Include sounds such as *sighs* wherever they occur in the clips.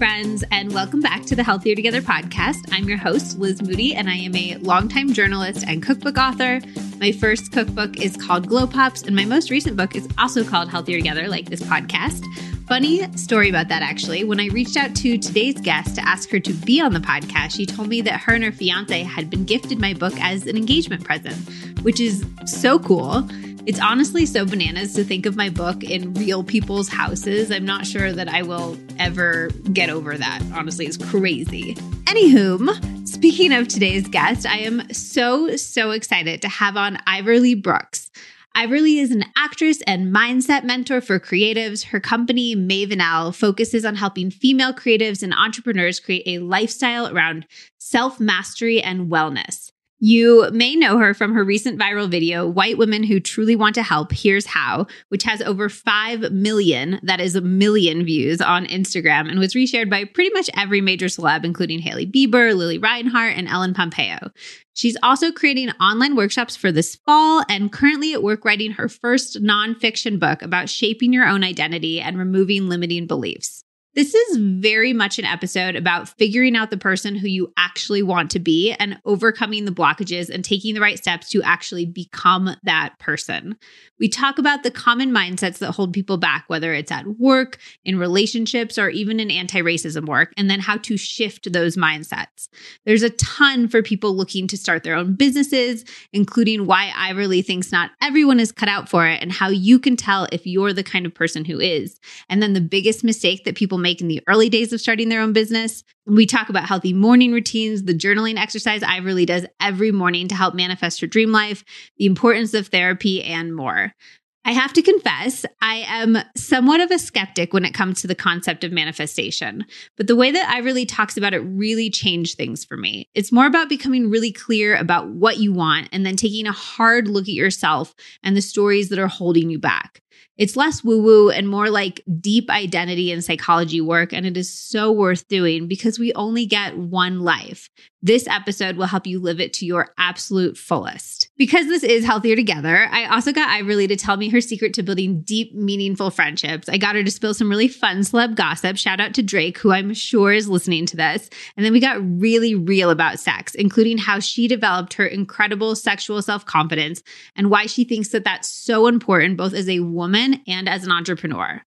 friends, and welcome back to the Healthier Together podcast. I'm your host, Liz Moody, and I am a longtime journalist and cookbook author. My first cookbook is called Glow Pops, and my most recent book is also called Healthier Together, like this podcast. Funny story about that, actually. When I reached out to today's guest to ask her to be on the podcast, she told me that her and her fiance had been gifted my book as an engagement present, which is so cool. It's honestly so bananas to think of my book in real people's houses. I'm not sure that I will ever get over that. Honestly, it's crazy. Anywho, speaking of today's guest, I am so, so excited to have on Ivirlei Brookes. Ivirlei is an actress and mindset mentor for creatives. Her company, Mavenelle, focuses on helping female creatives and entrepreneurs create a lifestyle around self mastery and wellness. You may know her from her recent viral video, White Women Who Truly Want to Help, Here's How, which has over 5 million, that is a million views on Instagram and was reshared by pretty much every major celeb, including Hailey Bieber, Lili Reinhart, and Ellen Pompeo. She's also creating online workshops for this fall and currently at work writing her first nonfiction book about shaping your own identity and removing limiting beliefs. This is very much an episode about figuring out the person who you actually want to be and overcoming the blockages and taking the right steps to actually become that person. We talk about the common mindsets that hold people back, whether it's at work, in relationships, or even in anti racism work, and then how to shift those mindsets. There's a ton for people looking to start their own businesses, including why Ivirlei thinks not everyone is cut out for it and how you can tell if you're the kind of person who is. And then the biggest mistake that people make in the early days of starting their own business. We talk about healthy morning routines, the journaling exercise Ivirlei does every morning to help manifest her dream life, the importance of therapy, and more. I have to confess, I am somewhat of a skeptic when it comes to the concept of manifestation. But the way that Ivirlei talks about it really changed things for me. It's more about becoming really clear about what you want and then taking a hard look at yourself and the stories that are holding you back. It's less woo woo and more like deep identity and psychology work. And it is so worth doing because we only get one life. This episode will help you live it to your absolute fullest. Because this is healthier together, I also got Ivirlei to tell me her secret to building deep, meaningful friendships. I got her to spill some really fun celeb gossip. Shout out to Drake, who I'm sure is listening to this. And then we got really real about sex, including how she developed her incredible sexual self confidence and why she thinks that that's so important, both as a woman woman and as an entrepreneur.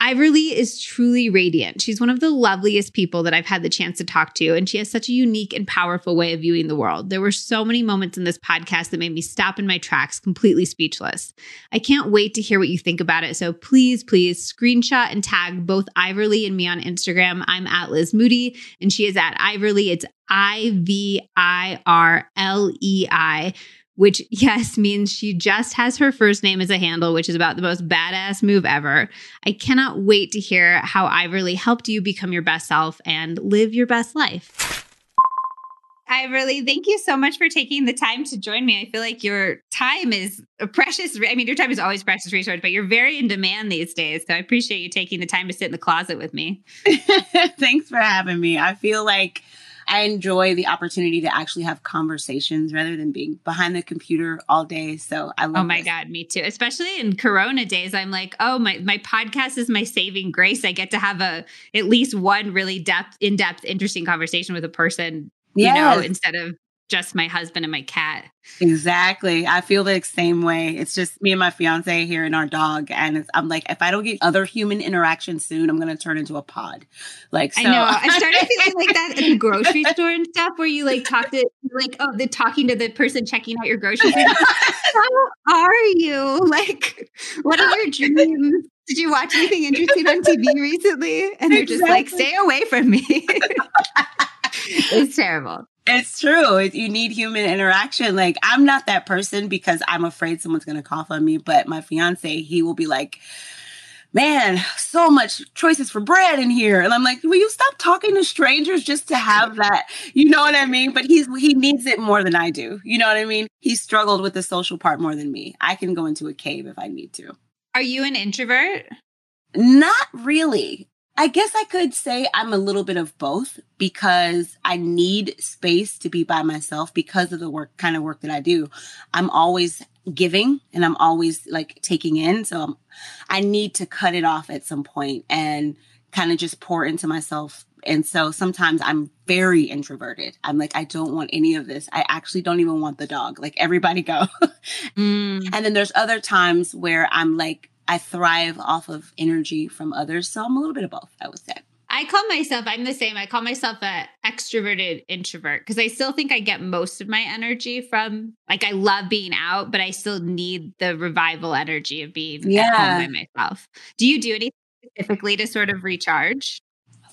Ivirlei is truly radiant. She's one of the loveliest people that I've had the chance to talk to, and she has such a unique and powerful way of viewing the world. There were so many moments in this podcast that made me stop in my tracks, completely speechless. I can't wait to hear what you think about it. So please, please screenshot and tag both Ivirlei and me on Instagram. I'm at Liz Moody, and she is at Ivirlei. It's I V I R L E I which, *laughs* yes, means she just has her first name as a handle, which is about the most badass move ever. I cannot wait to hear how Ivirlei helped you become your best self and live your best life. Ivirlei, thank you so much for taking the time to join me. I feel like your time is a precious. I mean, your time is always precious resource, but you're very in demand these days. So I appreciate you taking the time to sit in the closet with me. *laughs* Thanks for having me. I feel like I enjoy the opportunity to actually have conversations rather than being behind the computer all day. So I love Oh my this. God, me too. Especially in Corona days. I'm like, oh my my podcast is my saving grace. I get to have a at least one really depth, in-depth, interesting conversation with a person, Yes. you know, instead of just my husband and my cat. Exactly. I feel the same way. It's just me and my fiance here and our dog. And it's, I'm like, if I don't get other human interaction soon, I'm going to turn into a pod. Like, so. I know. I started *laughs* feeling like that at the grocery store and stuff where you like talk to like oh the talking to the person checking out your groceries. Like, *laughs* How are you? Like what are your dreams? Did you watch anything interesting on TV recently? And they're just like, stay away from me. *laughs* it's terrible. It's true. You need human interaction. Like, I'm not that person because I'm afraid someone's going to cough on me. But my fiance, he will be like, man, so much choices for bread in here. And I'm like, will you stop talking to strangers just to have that? You know what I mean? But he's he needs it more than I do. You know what I mean? He struggled with the social part more than me. I can go into a cave if I need to. Are you an introvert? Not really. I guess I could say I'm a little bit of both because I need space to be by myself because of the work kind of work that I do. I'm always giving and I'm always like taking in. So I'm, I need to cut it off at some point and kind of just pour into myself. And so sometimes I'm very introverted. I'm like, I don't want any of this. I actually don't even want the dog. Like, everybody go. *laughs* mm. And then there's other times where I'm like, I thrive off of energy from others. So I'm a little bit of both, I would say. I call myself, I'm the same. I call myself an extroverted introvert because I still think I get most of my energy from like I love being out, but I still need the revival energy of being yeah. at home by myself. Do you do anything specifically to sort of recharge?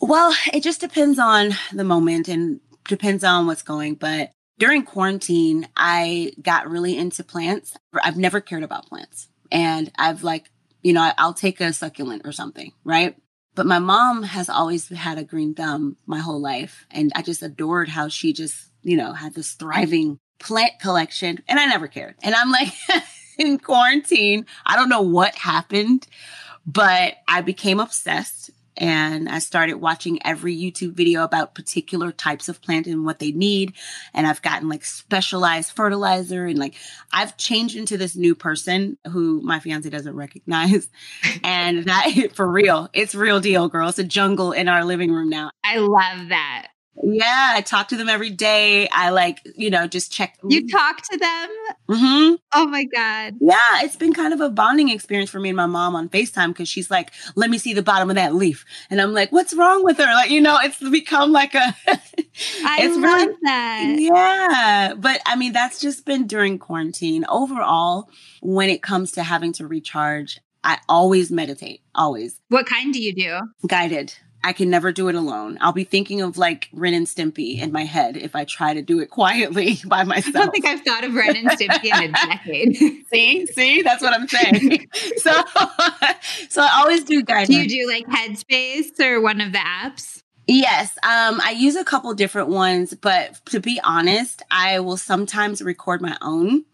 Well, it just depends on the moment and depends on what's going. But during quarantine, I got really into plants. I've never cared about plants. And I've like, you know, I'll take a succulent or something, right? But my mom has always had a green thumb my whole life. And I just adored how she just, you know, had this thriving plant collection. And I never cared. And I'm like, *laughs* in quarantine, I don't know what happened, but I became obsessed and I started watching every YouTube video about particular types of plant and what they need. And I've gotten like specialized fertilizer and like I've changed into this new person who my fiance doesn't recognize. *laughs* and that *laughs* for real, it's real deal, girl. It's a jungle in our living room now. I love that. Yeah, I talk to them every day. I like, you know, just check. You talk to them? Mm-hmm. Oh my God. Yeah, it's been kind of a bonding experience for me and my mom on FaceTime because she's like, let me see the bottom of that leaf. And I'm like, what's wrong with her? Like, you know, it's become like a. *laughs* I love really, that. Yeah. But I mean, that's just been during quarantine. Overall, when it comes to having to recharge, I always meditate, always. What kind do you do? Guided. I can never do it alone. I'll be thinking of like Ren and Stimpy in my head if I try to do it quietly *laughs* by myself. I don't think I've thought of Ren and Stimpy in a decade. *laughs* see, see, that's what I'm saying. *laughs* so, so I always do guidance. Do you do like Headspace or one of the apps? Yes, um, I use a couple different ones, but to be honest, I will sometimes record my own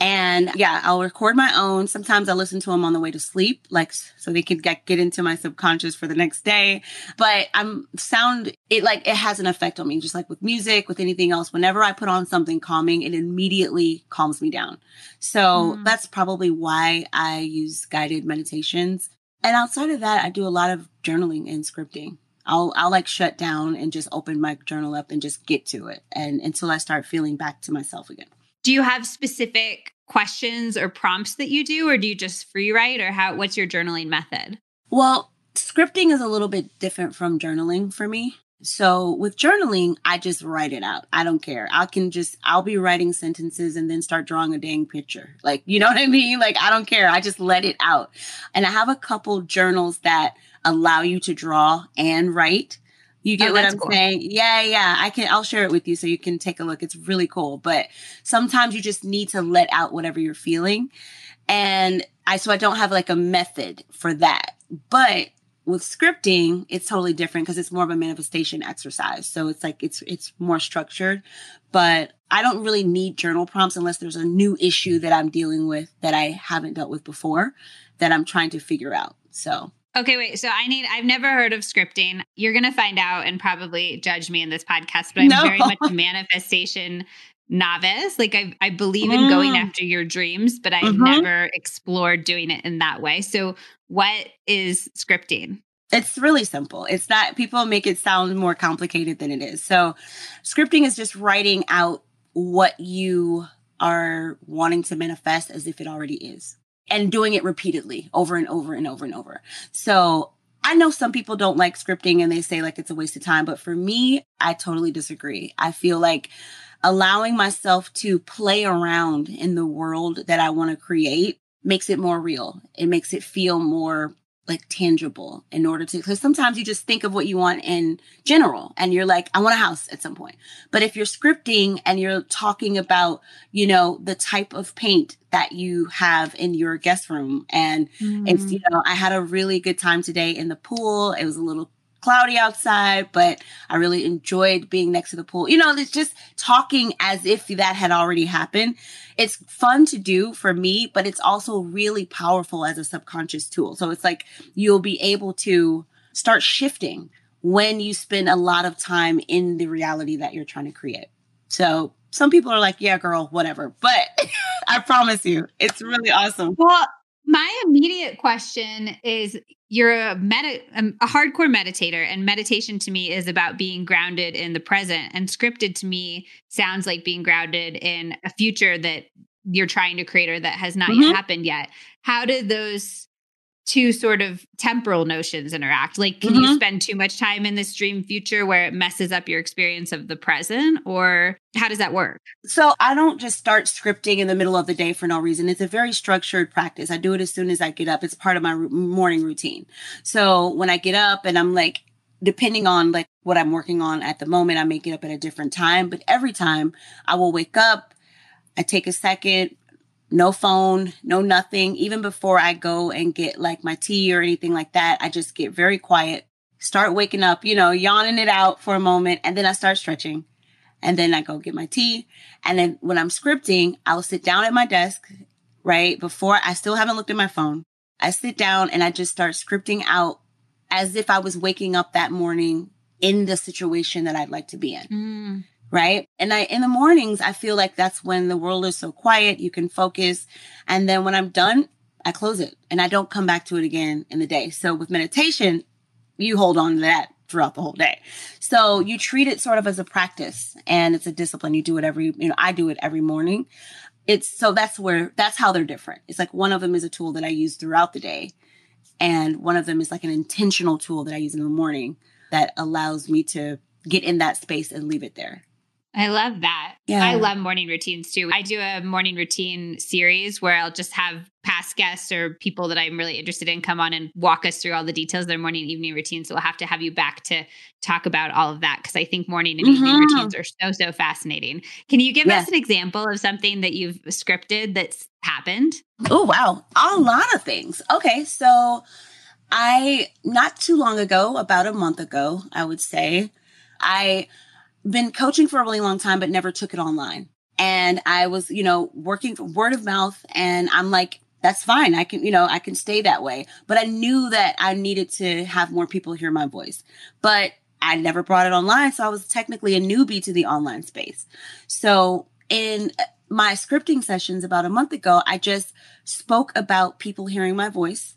and yeah, I'll record my own. Sometimes I listen to them on the way to sleep, like so they can get, get into my subconscious for the next day. But I'm sound it like it has an effect on me, just like with music, with anything else. Whenever I put on something calming, it immediately calms me down. So mm. that's probably why I use guided meditations. And outside of that, I do a lot of journaling and scripting. I'll I'll like shut down and just open my journal up and just get to it and until I start feeling back to myself again. Do you have specific questions or prompts that you do or do you just free write or how what's your journaling method? Well, scripting is a little bit different from journaling for me. So with journaling, I just write it out. I don't care. I can just, I'll be writing sentences and then start drawing a dang picture. Like, you know what I mean? Like, I don't care. I just let it out. And I have a couple journals that allow you to draw and write. You get oh, what I'm cool. saying? Yeah, yeah. I can, I'll share it with you so you can take a look. It's really cool. But sometimes you just need to let out whatever you're feeling. And I, so I don't have like a method for that. But with scripting, it's totally different because it's more of a manifestation exercise. So it's like, it's, it's more structured, but I don't really need journal prompts unless there's a new issue that I'm dealing with that I haven't dealt with before that I'm trying to figure out. So Okay, wait. So I need, I've never heard of scripting. You're going to find out and probably judge me in this podcast, but I'm no. very much a manifestation novice. Like I, I believe in mm. going after your dreams, but I've mm-hmm. never explored doing it in that way. So what is scripting? It's really simple. It's not, people make it sound more complicated than it is. So scripting is just writing out what you are wanting to manifest as if it already is and doing it repeatedly over and over and over and over. So I know some people don't like scripting and they say like it's a waste of time, but for me, I totally disagree. I feel like allowing myself to play around in the world that I want to create makes it more real. It makes it feel more like tangible in order to because sometimes you just think of what you want in general and you're like i want a house at some point but if you're scripting and you're talking about you know the type of paint that you have in your guest room and mm. it's you know i had a really good time today in the pool it was a little cloudy outside, but I really enjoyed being next to the pool. You know, it's just talking as if that had already happened. It's fun to do for me, but it's also really powerful as a subconscious tool. So it's like you'll be able to start shifting when you spend a lot of time in the reality that you're trying to create. So some people are like, yeah, girl, whatever. But *laughs* I promise you, it's really awesome. Well, My immediate question is you're a meta um, a hardcore meditator and meditation to me is about being grounded in the present and scripted to me sounds like being grounded in a future that you're trying to create or that has not mm-hmm. yet happened yet. How did those two sort of temporal notions interact? Like, can mm-hmm. you spend too much time in this dream future where it messes up your experience of the present? Or how does that work? So, I don't just start scripting in the middle of the day for no reason. It's a very structured practice. I do it as soon as I get up, it's part of my morning routine. So, when I get up and I'm like, depending on like what I'm working on at the moment, I may get up at a different time, but every time I will wake up, I take a second, no phone, no nothing. Even before I go and get like my tea or anything like that, I just get very quiet, start waking up, you know, yawning it out for a moment, and then I start stretching. And then I go get my tea. And then when I'm scripting, I'll sit down at my desk, right? Before I still haven't looked at my phone. I sit down and I just start scripting out as if I was waking up that morning in the situation that I'd like to be in. Mm right? And I, in the mornings, I feel like that's when the world is so quiet, you can focus. And then when I'm done, I close it and I don't come back to it again in the day. So with meditation, you hold on to that throughout the whole day. So you treat it sort of as a practice and it's a discipline. You do it every, you know, I do it every morning. It's so that's where, that's how they're different. It's like one of them is a tool that I use throughout the day. And one of them is like an intentional tool that I use in the morning that allows me to get in that space and leave it there. I love that. Yeah. I love morning routines too. I do a morning routine series where I'll just have past guests or people that I'm really interested in come on and walk us through all the details of their morning and evening routines. So we'll have to have you back to talk about all of that because I think morning and mm-hmm. evening routines are so, so fascinating. Can you give us an example of something that you've scripted that's happened? Oh, wow. A lot of things. Okay. So I, not too long ago, about a month ago, I would say, I been coaching for a really long time, but never took it online. And I was, you know, working word of mouth and I'm like, that's fine. I can, you know, I can stay that way. But I knew that I needed to have more people hear my voice. But I never brought it online. So I was technically a newbie to the online space. So in uh, my scripting sessions about a month ago, I just spoke about people hearing my voice.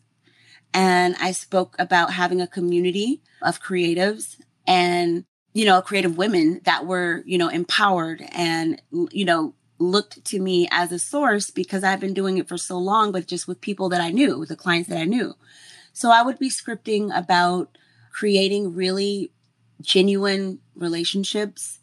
And I spoke about having a community of creatives and you know, creative women that were, you know, empowered and, you know, looked to me as a source because I've been doing it for so long, but just with people that I knew, with the clients that I knew. So I would be scripting about creating really genuine relationships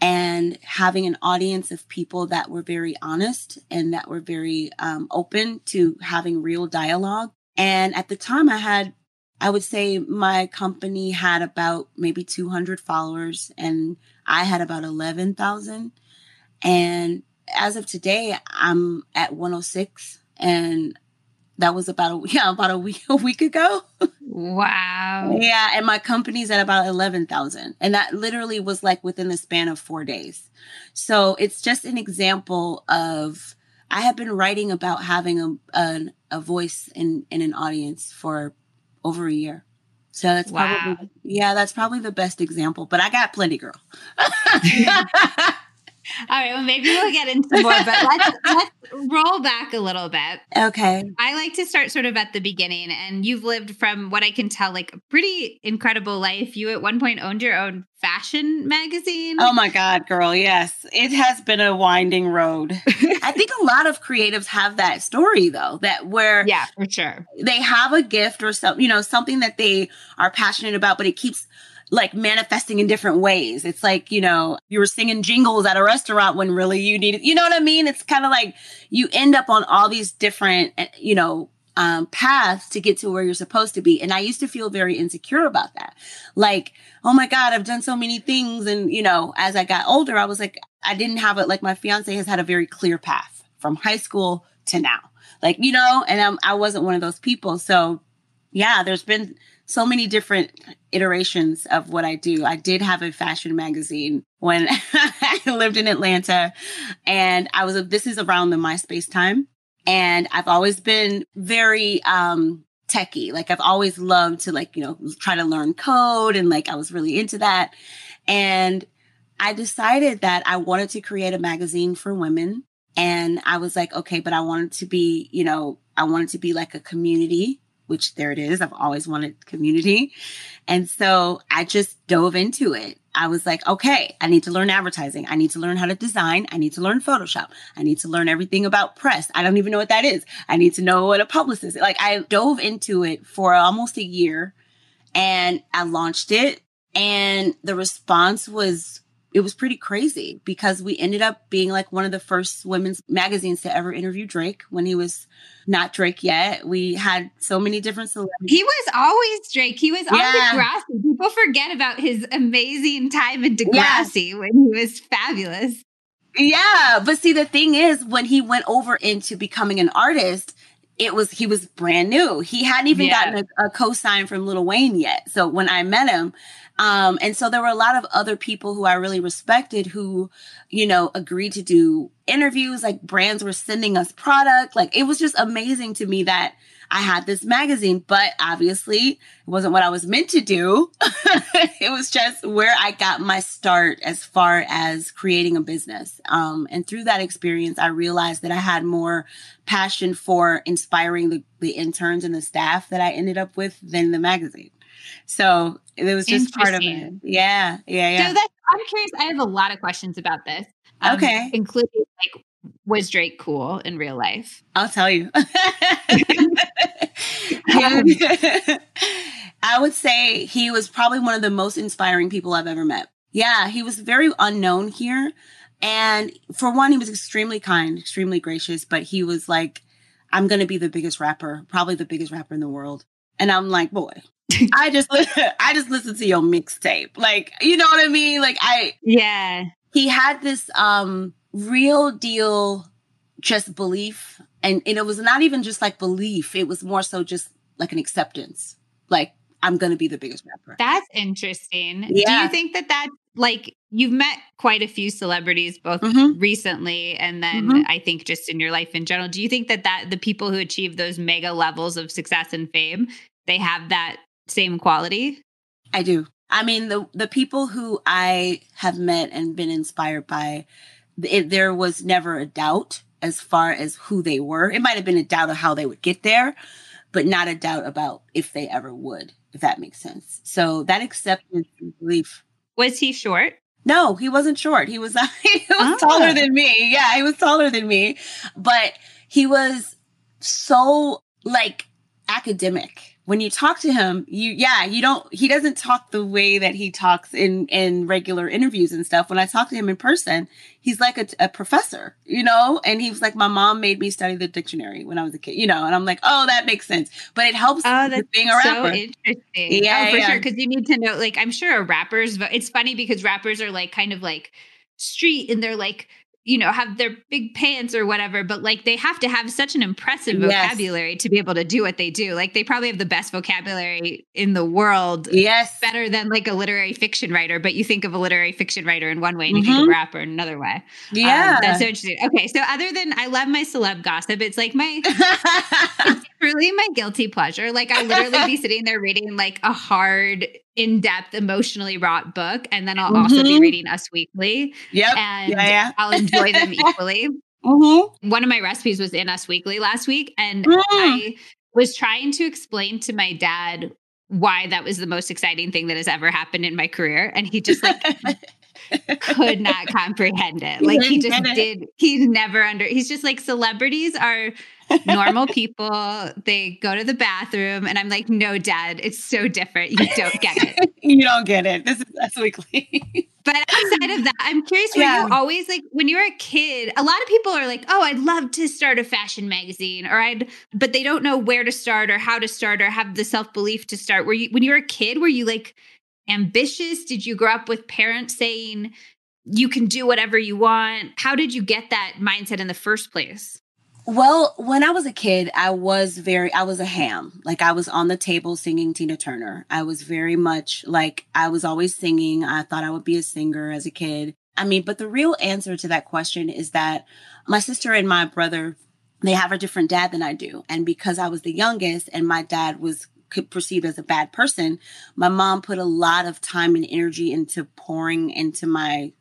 and having an audience of people that were very honest and that were very um, open to having real dialogue. And at the time, I had I would say my company had about maybe 200 followers and I had about 11,000. And as of today, I'm at 106 and that was about a *laughs* yeah about a week a week ago. Wow. yeah, and my company's at about 11,000 and that literally was like within the span of 4 days. So it's just an example of I have been writing about having a a, a voice in in an audience for over a year. So that's wow. probably yeah, that's probably the best example. But I got plenty, girl. *laughs* *laughs* All right, well, maybe we'll get into more, but *laughs* let's let's roll back a little bit. Okay. I like to start sort of at the beginning, and you've lived from what I can tell, like a pretty incredible life. You at one point owned your own fashion magazine. Oh my God, girl. Yes. It has been a winding road. *laughs* I think a lot of creatives have that story though, that where Yeah, for sure. They have a gift or something, you know, something that they are passionate about, but it keeps like manifesting in different ways. It's like, you know, you were singing jingles at a restaurant when really you needed, you know what I mean? It's kind of like you end up on all these different, eh, you know, um, paths to get to where you're supposed to be. And I used to feel very insecure about that. Like, oh my God, I've done so many things. And, you know, as I got older, I was like, I didn't have it. Like my fiance has had a very clear path from high school to now. Like, you know, and I'm, I wasn't one of those people. So yeah, there's been so many different iterations of what I do. I did have a fashion magazine when *laughs* I lived in Atlanta and I was, this is around the MySpace time. And I've always been very, um, techie. Like I've always loved to like, you know, try to learn code and like I was really into that. And I decided that I wanted to create a magazine for women. And I was like, okay, but I wanted to be, you know, I wanted to be like a community, which there it is. I've always wanted community. And so I just dove into it. I was like, okay, I need to learn advertising. I need to learn how to design. I need to learn Photoshop. I need to learn everything about press. I don't even know what that is. I need to know what a publicist is. Like I dove into it for almost a year and I launched it and the response was it was pretty crazy because we ended up being like one of the first women's magazines to ever interview Drake when he was not Drake yet. We had so many different celebrities. He was always Drake. He was yeah. on Degrassi. People forget about his amazing time in Degrassi yeah. when he was fabulous. Yeah, but see, the thing is, when he went over into becoming an artist, it was he was brand new. He hadn't even yeah. gotten a, a co-sign from Lil Wayne yet. So when I met him, um, and so there were a lot of other people who I really respected who, you know, agreed to do interviews. Like brands were sending us product. Like it was just amazing to me that I had this magazine, but obviously it wasn't what I was meant to do. *laughs* it was just where I got my start as far as creating a business. Um, and through that experience, I realized that I had more passion for inspiring the, the interns and the staff that I ended up with than the magazine. So it was just part of it. Yeah, yeah, yeah. So that's, I'm curious. I have a lot of questions about this. Um, okay. Including like, was Drake cool in real life? I'll tell you. *laughs* *laughs* *laughs* I would say he was probably one of the most inspiring people I've ever met. Yeah, he was very unknown here. And for one, he was extremely kind, extremely gracious, but he was like, I'm going to be the biggest rapper, probably the biggest rapper in the world. And I'm like, boy, *laughs* I just *laughs* I just listened to your mixtape. Like, you know what I mean? Like I Yeah. He had this um real deal just belief and, and it was not even just like belief, it was more so just like an acceptance. Like I'm going to be the biggest rapper. That's interesting. Yeah. Do you think that that like you've met quite a few celebrities both mm-hmm. recently and then mm-hmm. I think just in your life in general. Do you think that that the people who achieve those mega levels of success and fame, they have that same quality? I do. I mean, the the people who I have met and been inspired by, it, there was never a doubt as far as who they were. It might have been a doubt of how they would get there, but not a doubt about if they ever would, if that makes sense. So that acceptance and belief. Was he short? No, he wasn't short. He was *laughs* he was oh. taller ah. than me. Yeah, he was taller than me, but he was so like academic when you talk to him, you yeah, you don't he doesn't talk the way that he talks in in regular interviews and stuff. When I talk to him in person, he's like a, a professor, you know. And he was like, my mom made me study the dictionary when I was a kid, you know. And I'm like, oh, that makes sense. But it helps. Oh, that's being a rapper. so interesting. Yeah, oh, for yeah. sure. Because you need to know, like, I'm sure a rappers. It's funny because rappers are like kind of like street and they're like you know, have their big pants or whatever, but like they have to have such an impressive vocabulary yes. to be able to do what they do. Like they probably have the best vocabulary in the world. Yes. Better than like a literary fiction writer, but you think of a literary fiction writer in one way and mm-hmm. you think of a mm-hmm. rapper in another way. Yeah. Um, that's so interesting. Okay. So other than I love my celeb gossip, it's like my *laughs* it's truly my guilty pleasure. Like I literally be sitting there reading like a hard in depth, emotionally wrought book. And then I'll mm-hmm. also be mm-hmm. reading Us Weekly. Yep. And yeah, yeah. I'll enjoy them *laughs* equally. Mm-hmm. One of my recipes was in Us Weekly last week. And mm. I was trying to explain to my dad why that was the most exciting thing that has ever happened in my career. And he just like could not *laughs* comprehend it. Like he just did, he's never under, he's just like celebrities are normal people. They go to the bathroom, and I'm like, no, dad, it's so different. You don't get it. *laughs* you don't get it. This is Us Weekly. *laughs* but outside of that, I'm curious, were yeah. you always like, when you were a kid, a lot of people are like, oh, I'd love to start a fashion magazine, or I'd, but they don't know where to start or how to start or have the self belief to start. Were you, when you were a kid, were you like ambitious? Did you grow up with parents saying, you can do whatever you want? How did you get that mindset in the first place? Well, when I was a kid, I was very, I was a ham. Like I was on the table singing Tina Turner. I was very much like, I was always singing. I thought I would be a singer as a kid. I mean, but the real answer to that question is that my sister and my brother, they have a different dad than I do. And because I was the youngest and my dad was perceived as a bad person, my mom put a lot of time and energy into pouring into my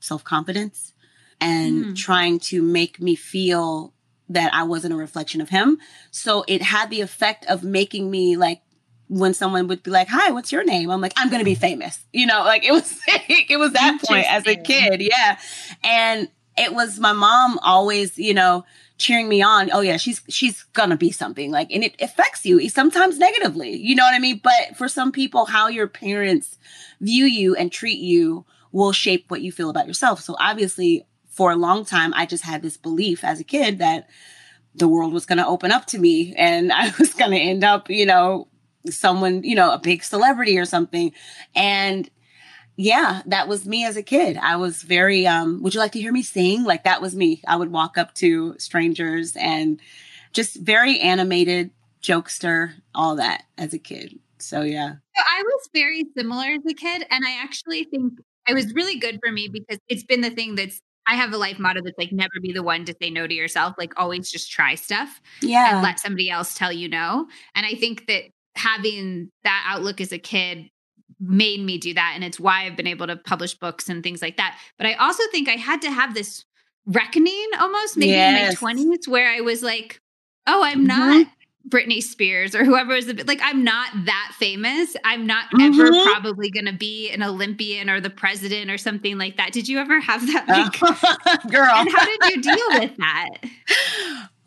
self confidence and mm. trying to make me feel that I wasn't a reflection of him. So it had the effect of making me like when someone would be like, "Hi, what's your name?" I'm like, "I'm going to be famous." You know, like it was *laughs* it was that point as a kid. Yeah. And it was my mom always, you know, cheering me on. Oh yeah, she's she's gonna be something like, and it affects you sometimes negatively. You know what I mean? But for some people, how your parents view you and treat you will shape what you feel about yourself. So obviously, for a long time, I just had this belief as a kid that the world was going to open up to me and *laughs* I was going to end up, you know, someone, you know, a big celebrity or something. And yeah, that was me as a kid. I was very, um, would you like to hear me sing? Like that was me. I would walk up to strangers and just very animated, jokester, all that as a kid. So yeah. So I was very similar as a kid. And I actually think it was really good for me because it's been the thing that's I have a life motto that's like never be the one to say no to yourself. Like always just try stuff. Yeah. And let somebody else tell you no. And I think that having that outlook as a kid made me do that. And it's why I've been able to publish books and things like that. But I also think I had to have this reckoning almost maybe yes. in my 20s where I was like, oh, I'm mm-hmm. not Britney Spears or whoever is the, like I'm not that famous. I'm not mm-hmm. ever probably going to be an Olympian or the president or something like that. Did you ever have that? Like, *laughs* girl. And how did you deal with that?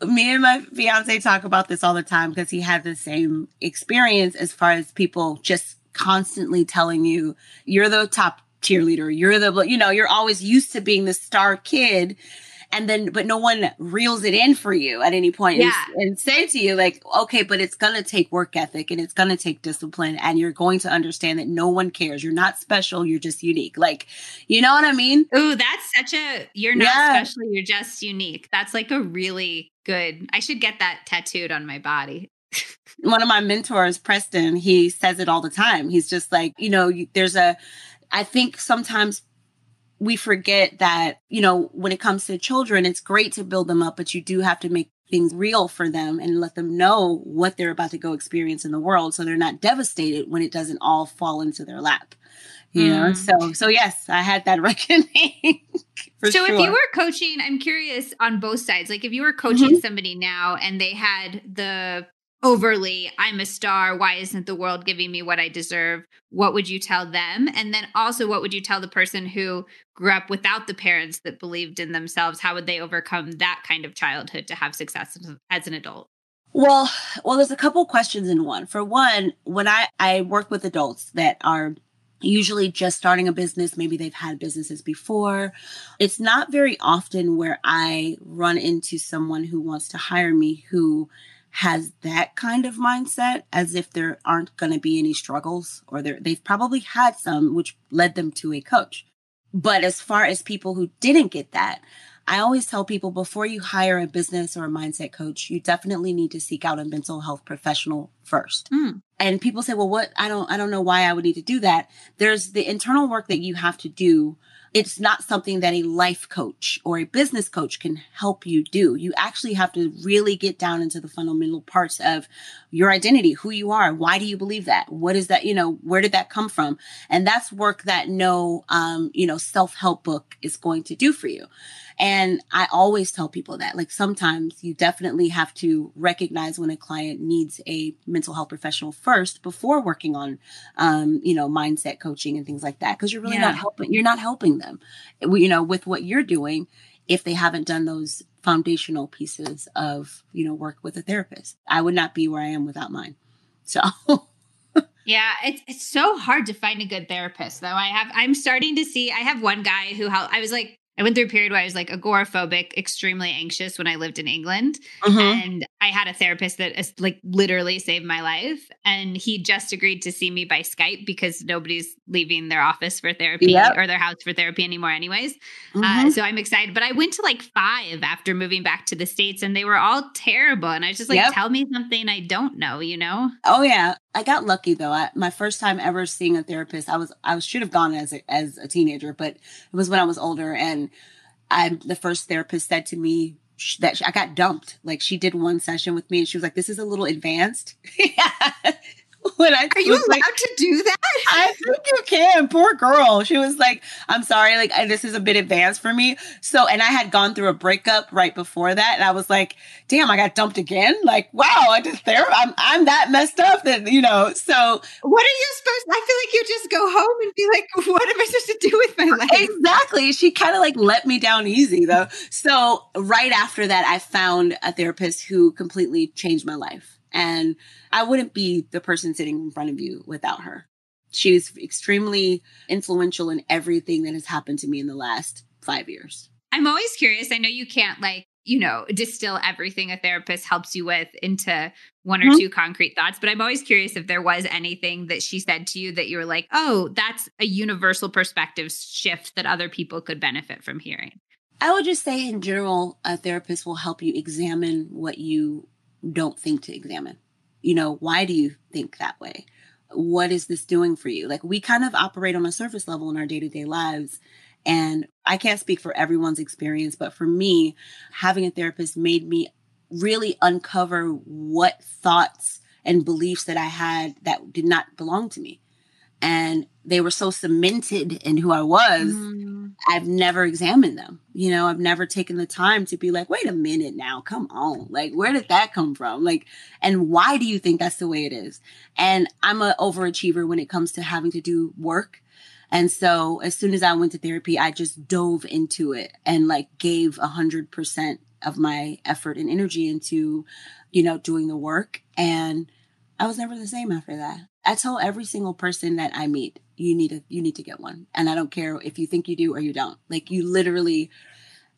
Me and my fiance talk about this all the time because he had the same experience as far as people just constantly telling you you're the top cheerleader. You're the, you know, you're always used to being the star kid. And then, but no one reels it in for you at any point yeah. and, and say to you, like, okay, but it's going to take work ethic and it's going to take discipline. And you're going to understand that no one cares. You're not special. You're just unique. Like, you know what I mean? Ooh, that's such a, you're not yeah. special. You're just unique. That's like a really good, I should get that tattooed on my body *laughs* one of my mentors, Preston, he says it all the time. He's just like, you know, there's a, I think sometimes we forget that, you know, when it comes to children, it's great to build them up, but you do have to make things real for them and let them know what they're about to go experience in the world so they're not devastated when it doesn't all fall into their lap. You mm. know, so so yes, I had that *laughs* reckoning. so sure. if you were coaching, I'm curious on both sides. Like if you were coaching mm-hmm. somebody now and they had the overly i'm a star why isn't the world giving me what i deserve what would you tell them and then also what would you tell the person who grew up without the parents that believed in themselves how would they overcome that kind of childhood to have success as an adult well well there's a couple questions in one for one when i i work with adults that are usually just starting a business. Maybe they've had businesses before. It's not very often where I run into someone who wants to hire me who has that kind of mindset as if there aren't going to be any struggles or they've probably had some which led them to a coach. But as far as people who didn't get that i always tell people before you hire a business or a mindset coach you definitely need to seek out a mental health professional first. Mm. and people say well what? I don't i don't know why i would need to do that. There's the internal work that you have to do it's not something that a life coach or a business coach can help you do. You actually have to really get down into the fundamental parts of your identity, who you are. Why do you believe that? What is that? You know, where did that come from? And that's work that no, um, you know, self help book is going to do for you. And I always tell people that, like, sometimes you definitely have to recognize when a client needs a mental health professional first before working on, um, you know, mindset coaching and things like that. Cause you're really yeah. not helping, you're not helping them, you know, with what you're doing if they haven't done those foundational pieces of, you know, work with a therapist. I would not be where I am without mine. So. *laughs* Yeah, it's it's so hard to find a good therapist though. I have I'm starting to see I have one guy who helped I was like I went through a period where I was like agoraphobic, extremely anxious when I lived in England. Mm-hmm. And I had a therapist that like literally saved my life. And he just agreed to see me by Skype because nobody's leaving their office for therapy yep. or their house for therapy anymore, anyways. Uh, mm-hmm. Uh, so I'm excited. But I went to like five after moving back to the States and they were all terrible. And I was just like, yep. tell me something I don't know, you know? Oh, yeah. I got lucky though. I, my first time ever seeing a therapist, I was I should have gone as a, as a teenager, but it was when I was older. And I the first therapist said to me that I got dumped. Like she did one session with me, and she was like, "This is a little advanced." *laughs* *laughs* when I are you allowed like, to do that? I think you can. Poor girl. She was like, "I'm sorry, like I, this is a bit advanced for me." So, and I had gone through a breakup right before that, and I was like, "Damn, I got dumped again." Like, wow, I just there. I'm I'm that messed up that you know. So, what are you supposed? I feel like you just go home and be like, "What am I supposed to do with my life?" Exactly. She kind of like let me down easy though. So, right after that, I found a therapist who completely changed my life. And I wouldn't be the person sitting in front of you without her. She She's extremely influential in everything that has happened to me in the last five years. I'm always curious. I know you can't like, you know, distill everything a therapist helps you with into one or mm-hmm. two concrete thoughts, but I'm always curious if there was anything that she said to you that you were like, oh, that's a universal perspective shift that other people could benefit from hearing. I would just say, in general, a therapist will help you examine what you don't think to examine. You know, why do you think that way? What is this doing for you? Like, we kind of operate on a surface level in our day to day lives. And I can't speak for everyone's experience, but for me, having a therapist made me really uncover what thoughts and beliefs that I had that did not belong to me and they were so cemented in who I was. Mm. I've never examined them. You know, I've never taken the time to be like, wait a minute now, come on. Like, where did that come from? Like, and why do you think that's the way it is? And I'm an overachiever when it comes to having to do work. And so as soon as I went to therapy, I just dove into it and like gave a hundred percent of my effort and energy into, you know, doing the work. And I was never the same after that. I tell every single person that I meet, you need to you need to get one. And I don't care if you think you do or you don't. Like you literally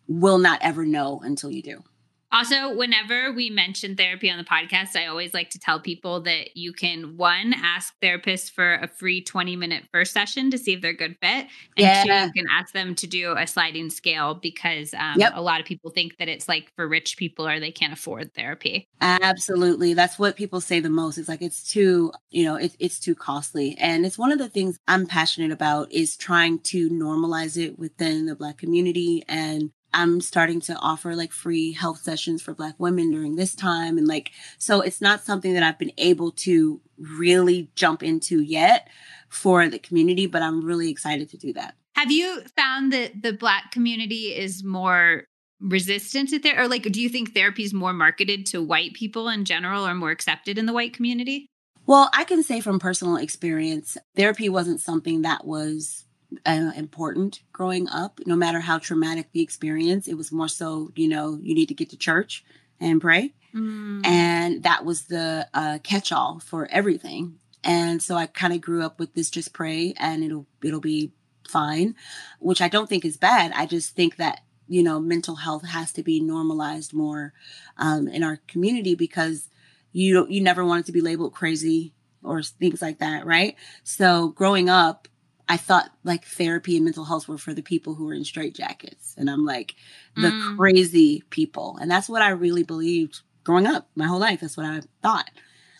will not ever know until you do. Also, whenever we mention therapy on the podcast, I always like to tell people that you can one ask therapists for a free 20 minute first session to see if they're good fit. And yeah. two, you can ask them to do a sliding scale because um, yep. a lot of people think that it's like for rich people or they can't afford therapy. Absolutely. That's what people say the most. It's like it's too, you know, it, it's too costly. And it's one of the things I'm passionate about is trying to normalize it within the Black community and I'm starting to offer like free health sessions for Black women during this time. And like, so it's not something that I've been able to really jump into yet for the community, but I'm really excited to do that. Have you found that the Black community is more resistant to therapy? Or like, do you think therapy is more marketed to white people in general or more accepted in the white community? Well, I can say from personal experience, therapy wasn't something that was uh, important growing up, no matter how traumatic the experience. It was more so, you know, you need to get to church and pray. Mm. And that was the uh, catch all for everything. And so I kind of grew up with this just pray and it'll it'll be fine, which I don't think is bad. I just think that you know mental health has to be normalized more um, in our community because you you never wanted to be labeled crazy or things like that, right? So growing up, I thought like therapy and mental health were for the people who were in straitjackets. And I'm like the mm. crazy people. And that's what I really believed growing up my whole life. That's what I thought.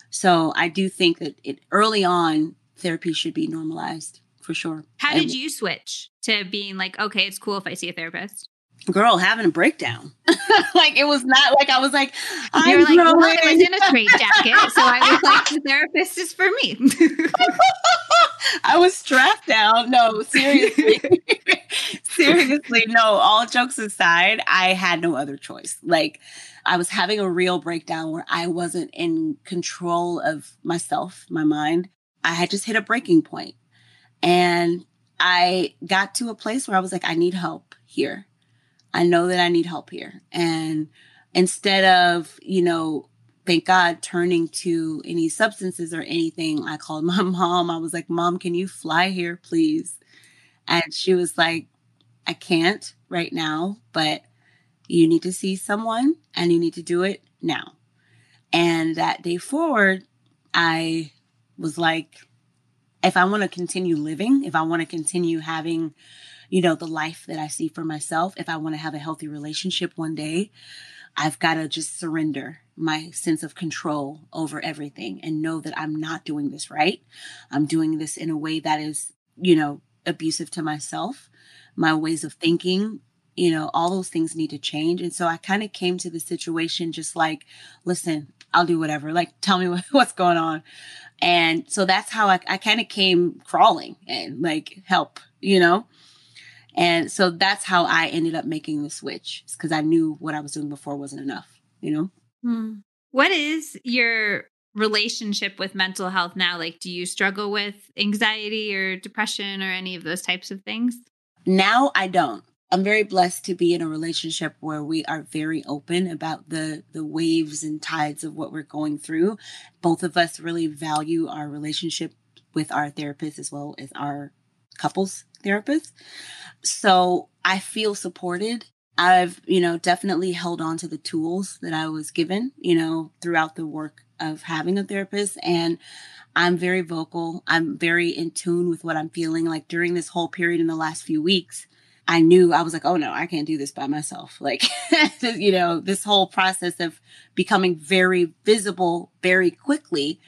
So I do think that it early on, therapy should be normalized for sure. How did you switch to being like, okay, it's cool if I see a therapist? girl having a breakdown. *laughs* like it was not like I was like, I'm like, well, I was in a straight jacket, so I was like, the therapist is for me. *laughs* *laughs* I was strapped down. No, seriously. *laughs* seriously, no, all jokes aside, I had no other choice. Like I was having a real breakdown where I wasn't in control of myself, my mind. I had just hit a breaking point. And I got to a place where I was like, I need help here. I know that I need help here. And instead of, you know, thank God, turning to any substances or anything, I called *laughs* my mom. I was like, Mom, can you fly here, please? And she was like, I can't right now, but you need to see someone and you need to do it now. And that day forward, I was like, if I want to continue living, if I want to continue having you know, the life that I see for myself. If I want to have a healthy relationship one day, I've got to just surrender my sense of control over everything and know that I'm not doing this right. I'm doing this in a way that is, you know, abusive to myself, my ways of thinking, you know, all those things need to change. And so I kind of came to the situation just like, listen, I'll do whatever. Like, tell me *laughs* what's going on. And so that's how I, I kind of came crawling and like help, you know? And so that's how I ended up making the switch because I knew what I was doing before wasn't enough, you know? Hmm. What is your relationship with mental health now? Like, do you struggle with anxiety or depression or any of those types of things? Now I don't. I'm very blessed to be in a relationship where we are very open about the the waves and tides of what we're going through. Both of us really value our relationship with our therapist as well as our couples therapist. So I feel supported. I've, you know, definitely held on to the tools that I was given, you know, throughout the work of having a therapist. And I'm very vocal. I'm very in tune with what I'm feeling. Like during this whole period in the last few weeks, I knew I was like, oh no, I can't do this by myself. *laughs* Like, *laughs* you know, this whole process of becoming very visible very quickly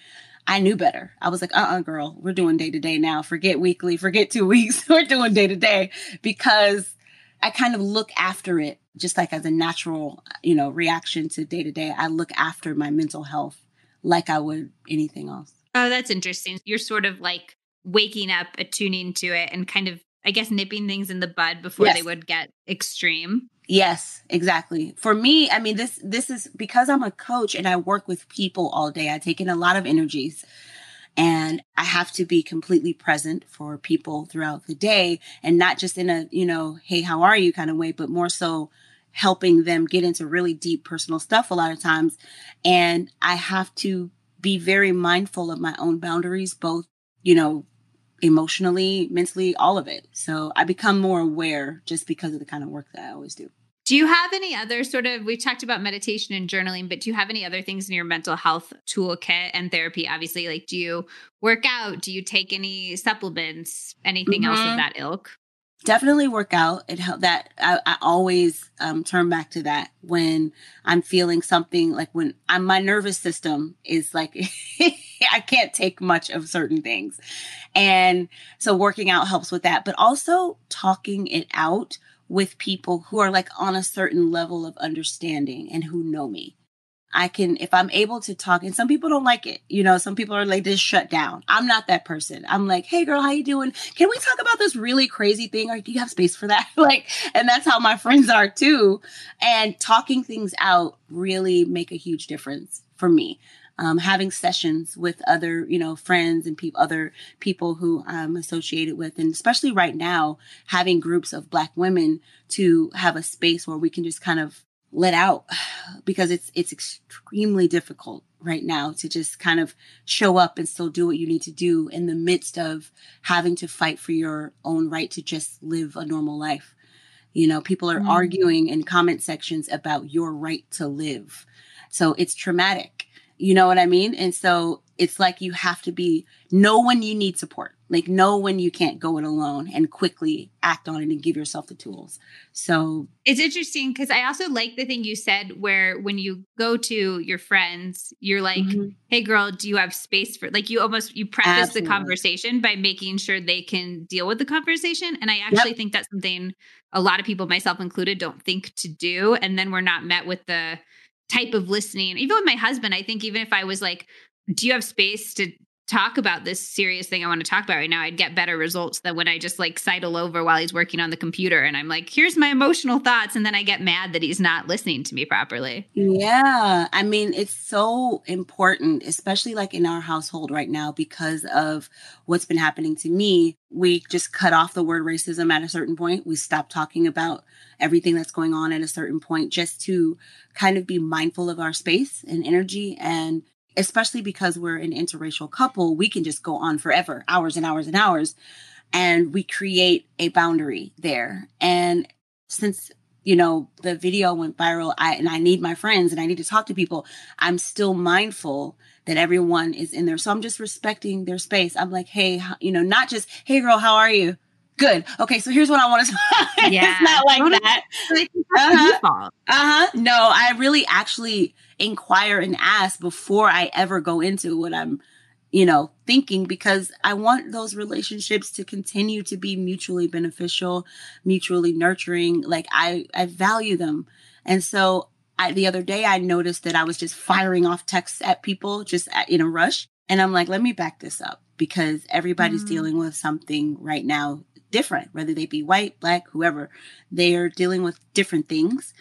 I knew better. I was like, uh uh-uh, uh girl, we're doing day to day now. Forget weekly, forget two *laughs* weeks. we're doing day to day because I kind of look after it just like as a natural, you know, reaction to day to day. I look after my mental health like I would anything else. Oh, that's interesting. You're sort of like waking up, attuning to it, and kind of, I guess, nipping things in the bud before yes. they would get extreme. Yes, exactly. For me, I mean this this is because I'm a coach and I work with people all day. I take in a lot of energies and I have to be completely present for people throughout the day and not just in a, you know, hey, how are you kind of way, but more so helping them get into really deep personal stuff a lot of times. And I have to be very mindful of my own boundaries, both, you know, emotionally, mentally, all of it. So I become more aware just because of the kind of work that I always do. Do you have any other sort of, we've talked about meditation and journaling, but do you have any other things in your mental health toolkit and therapy? Obviously, like do you work out? Do you take any supplements? Anything mm-hmm. else of mm-hmm. that ilk? Definitely work out. It helped that I, I always um, turn back to that when I'm feeling something like when I'm my nervous system is like *laughs* I can't take much of certain things. And so working out helps with that, but also talking it out with people who are like on a certain level of understanding and who know me. I can, if I'm able to talk, and some people don't like it, you know, some people are like, just shut down. I'm not that person. I'm like, hey girl, how you doing? Can we talk about this really crazy thing? Or do you have space for that? *laughs* like, and that's how my friends are too. And talking things out really make a huge difference for me um, having sessions with other, you know, friends and people, other people who I'm associated with. And especially right now, having groups of Black women to have a space where we can just kind of let out *sighs* because it's, it's extremely difficult right now to just kind of show up and still do what you need to do in the midst of having to fight for your own right to just live a normal life. You know, people are mm-hmm. arguing in comment sections about your right to live. So it's traumatic. You know what I mean? And so it's like you have to be know when you need support, like know when you can't go it alone and quickly act on it and give yourself the tools. So it's interesting because I also like the thing you said where when you go to your friends, you're like, mm-hmm. hey girl, do you have space for like you almost you preface Absolutely. the conversation by making sure they can deal with the conversation. And I actually yep. think that's something a lot of people, myself included, don't think to do. And then we're not met with the type of listening. Even with my husband, I think even if I was like, do you have space to talk about this serious thing I want to talk about right now, I'd get better results than when I just like sidle over while he's working on the computer and I'm like, here's my emotional thoughts. And then I get mad that he's not listening to me properly. Yeah. I mean, it's so important, especially like in our household right now, because of what's been happening to me. We just cut off the word racism at a certain point. We stopped talking about everything that's going on at a certain point just to kind of be mindful of our space and energy and especially because we're an interracial couple, we can just go on forever, hours and hours and hours. And we create a boundary there. And since, you know, the video went viral, I, and I need my friends and I need to talk to people, I'm still mindful that everyone is in there. So I'm just respecting their space. I'm like, hey, you know, not just, hey girl, how are you? Good. Okay, so here's what I want to. *laughs* say. Yeah, it's not like that. Uh-huh. uh-huh. No, I really actually inquire and ask before I ever go into what I'm, you know, thinking because I want those relationships to continue to be mutually beneficial, mutually nurturing. Like I, I value them. And so I, the other day I noticed that I was just firing off texts at people just at, in a rush. And I'm like, let me back this up because everybody's Mm. dealing with something right now different, whether they be white, black, whoever. They are dealing with different things.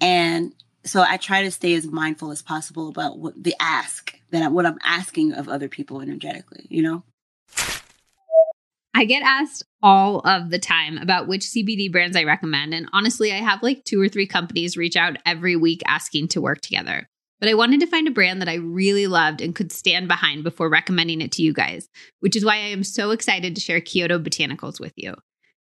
And so I try to stay as mindful as possible about what the ask that I, what I'm asking of other people energetically, you know? I get asked all of the time about which CBD brands I recommend. And honestly, I have like two or three companies reach out every week asking to work together. But I wanted to find a brand that I really loved and could stand behind before recommending it to you guys, which is why I am so excited to share Kyoto Botanicals with you.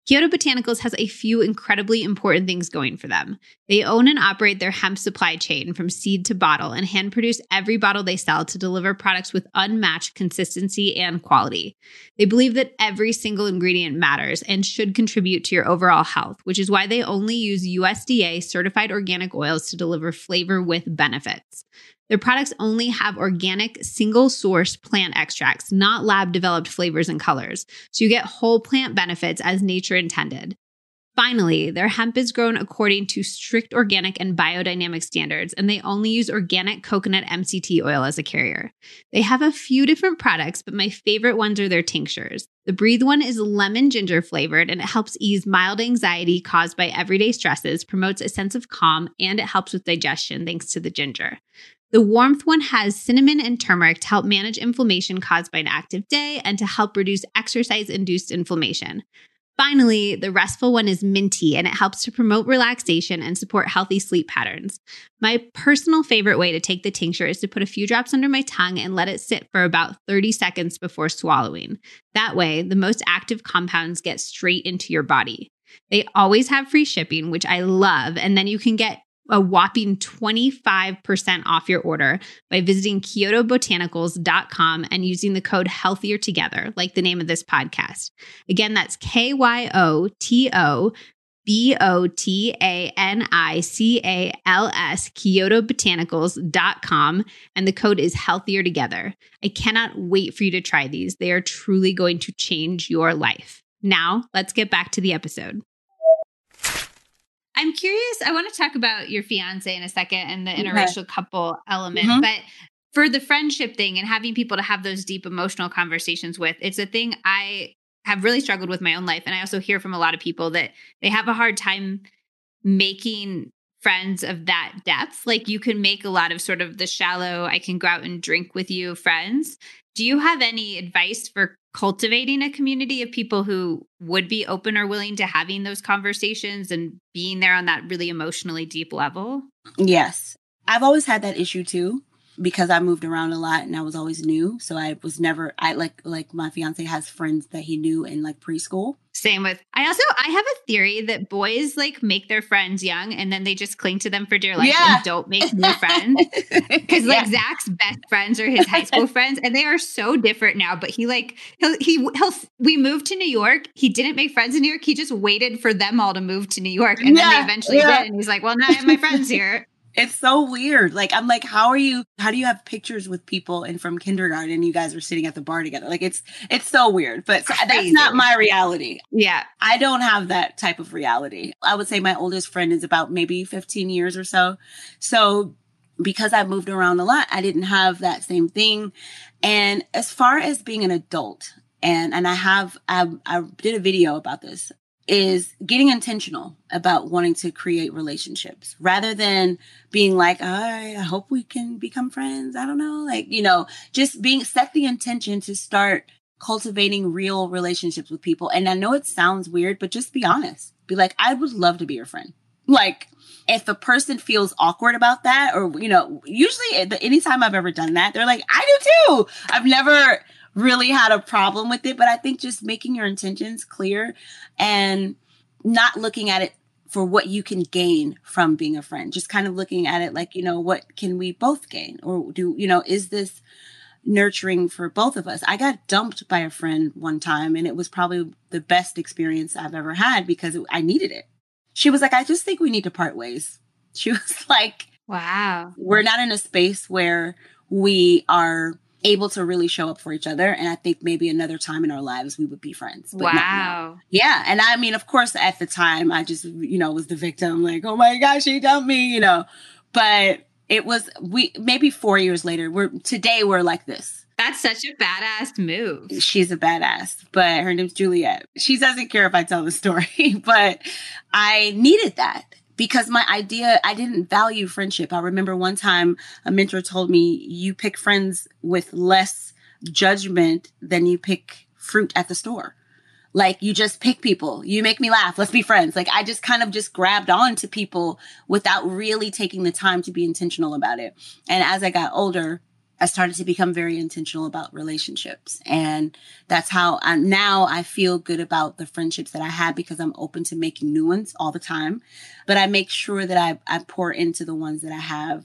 Kyoto Botanicals has a few incredibly important things going for them. They own and operate their hemp supply chain from seed to bottle and hand produce every bottle they sell to deliver products with unmatched consistency and quality. They believe that every single ingredient matters and should contribute to your overall health, which is why they only use USDA certified organic oils to deliver flavor with benefits. Their products only have organic, single source plant extracts, not lab developed flavors and colors. So you get whole plant benefits as nature intended. Finally, their hemp is grown according to strict organic and biodynamic standards, and they only use organic coconut MCT oil as a carrier. They have a few different products, but my favorite ones are their tinctures. The Breathe one is lemon ginger flavored, and it helps ease mild anxiety caused by everyday stresses, promotes a sense of calm, and it helps with digestion thanks to the ginger. The warmth one has cinnamon and turmeric to help manage inflammation caused by an active day and to help reduce exercise induced inflammation. Finally, the restful one is minty and it helps to promote relaxation and support healthy sleep patterns. My personal favorite way to take the tincture is to put a few drops under my tongue and let it sit for about 30 seconds before swallowing. That way, the most active compounds get straight into your body. They always have free shipping, which I love, and then you can get a whopping 25% off your order by visiting kyotobotanicals.com and using the code healthier together, like the name of this podcast. Again, that's K Y O T O B O T A N I C A L S, kyotobotanicals.com, and the code is healthier together. I cannot wait for you to try these. They are truly going to change your life. Now, let's get back to the episode. I'm curious. I want to talk about your fiance in a second and the Okay. interracial couple element, Mhm. but for the friendship thing and having people to have those deep emotional conversations with, it's a thing I have really struggled with my own life. And I also hear from a lot of people that they have a hard time making friends of that depth. Like you can make a lot of sort of the shallow, I can go out and drink with you friends. Do you have any advice for cultivating a community of people who would be open or willing to having those conversations and being there on that really emotionally deep level? Yes. I've always had that issue too because I moved around a lot and I was always new. So I was never I like like my fiance has friends that he knew in like preschool. Same with I also I have a theory that boys like make their friends young and then they just cling to them for dear life Yeah. and don't make new friends. *laughs* Because like Yeah. Zach's best friends are his high school *laughs* friends, and they are so different now. But he like he'll he he'll we moved to New York. He didn't make friends in New York. He just waited for them all to move to New York, and then they eventually yeah. did. And he's like, "Well, now I have my friends here." It's so weird. Like I'm like, how are you? How do you have pictures with people and from kindergarten you guys are sitting at the bar together? Like it's it's so weird. But so- that's not my reality. Yeah, I don't have that type of reality. I would say my oldest friend is about maybe 15 years or so. So because I moved around a lot, I didn't have that same thing. And as far as being an adult, and and I have I, I did a video about this is getting intentional about wanting to create relationships rather than being like I, I hope we can become friends i don't know like you know just being set the intention to start cultivating real relationships with people. And I know it sounds weird, but just be honest. Be like, I would love to be your friend. Like, if a person feels awkward about that, or, you know, usually anytime I've ever done that, they're like, I do too. I've never really had a problem with it, but I think just making your intentions clear and not looking at it for what you can gain from being a friend, just kind of looking at it like, you know, what can we both gain? Or do, you know, is this, nurturing for both of us. I got dumped by a friend one time and it was probably the best experience I've ever had because I needed it. She was like, I just think we need to part ways. She *laughs* was like, wow. we're not in a space where we are able to really show up for each other. And I think maybe another time in our lives we would be friends. but. Wow. Yeah. And I mean, of course, at the time, I just, you know, was the victim, like, oh my gosh, she dumped me, you know. But it was, we, maybe four years later, we're, today we're like this. That's such a badass move. She's a badass, but her name's Juliet. She doesn't care if I tell the story, *laughs* but I needed that because my idea, I didn't value friendship. I remember one time a mentor told me, you pick friends with less judgment than you pick fruit at the store. Like you just pick people. You make me laugh. Let's be friends. Like I just kind of just grabbed on to people without really taking the time to be intentional about it. And as I got older, I started to become very intentional about relationships. And that's how I, now I feel good about the friendships that I have because I'm open to making new ones all the time. But I make sure that I, I pour into the ones that I have,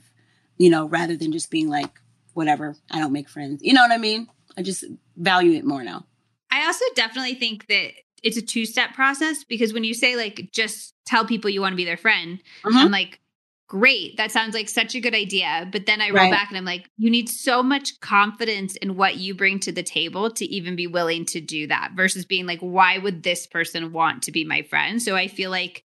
you know, rather than just being like, whatever, I don't make friends. You know what I mean? I just value it more now. I also definitely think that it's a two step process because when you say like just tell people you want to be their friend, mm-hmm. I'm like, great. That sounds like such a good idea. But then I roll right. back and I'm like, you need so much confidence in what you bring to the table to even be willing to do that versus being like, why would this person want to be my friend? So I feel like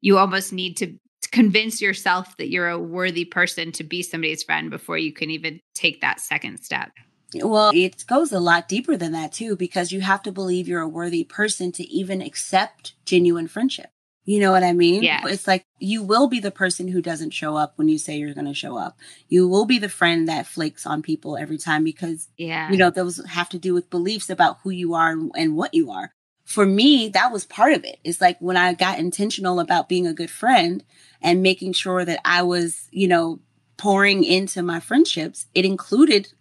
you almost need to convince yourself that you're a worthy person to be somebody's friend before you can even take that second step. Well, it goes a lot deeper than that too, because you have to believe you're a worthy person to even accept genuine friendship. You know what I mean? Yeah. It's like you will be the person who doesn't show up when you say you're going to show up. You will be the friend that flakes on people every time because, yeah, you know, those have to do with beliefs about who you are and what you are. For me, that was part of it. It's like when I got intentional about being a good friend and making sure that I was, you know, pouring into my friendships, it included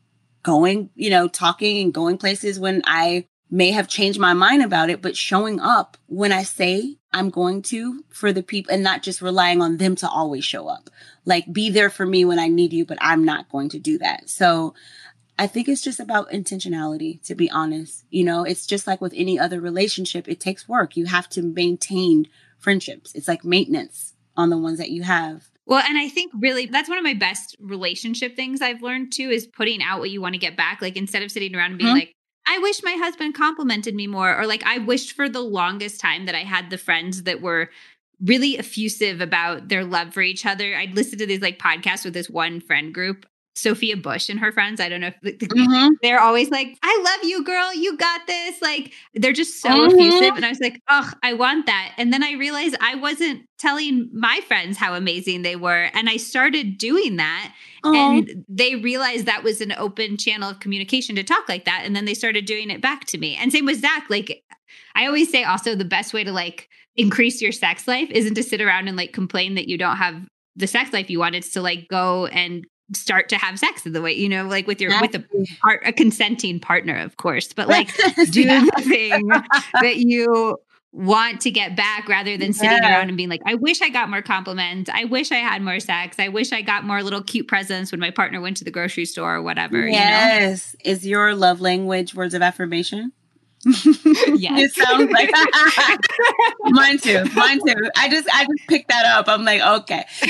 going, you know, talking and going places when I may have changed my mind about it, but showing up when I say I'm going to for the people and not just relying on them to always show up. Like be there for me when I need you, but I'm not going to do that. So I think it's just about intentionality, to be honest. You know, it's just like with any other relationship, it takes work. You have to maintain friendships. It's like maintenance on the ones that you have. Well, and I think really that's one of my best relationship things I've learned too is putting out what you want to get back. Like instead of sitting around and being mm-hmm. like, I wish my husband complimented me more, or like I wished for the longest time that I had the friends that were really effusive about their love for each other. I'd listen to these like podcasts with this one friend group Sophia Bush and her friends. I don't know if mm-hmm. they're always like, I love you, girl. You got this. Like, they're just so mm-hmm. effusive. And I was like, oh, I want that. And then I realized I wasn't telling my friends how amazing they were. And I started doing that. And they realized that was an open channel of communication to talk like that. And then they started doing it back to me. And same with Zach. Like, I always say also the best way to like increase your sex life isn't to sit around and like complain that you don't have the sex life you want. It's to like go and start to have sex in the way you know like with your with a part a consenting partner of course but like *laughs* do yeah. the thing that you want to get back rather than sitting yeah. around and being like i wish i got more compliments i wish i had more sex i wish i got more little cute presents when my partner went to the grocery store or whatever yes you know? is your love language words of affirmation yes. it sounds like *laughs* mine too. Mine too. I just I just picked that up. I'm like, okay. *laughs*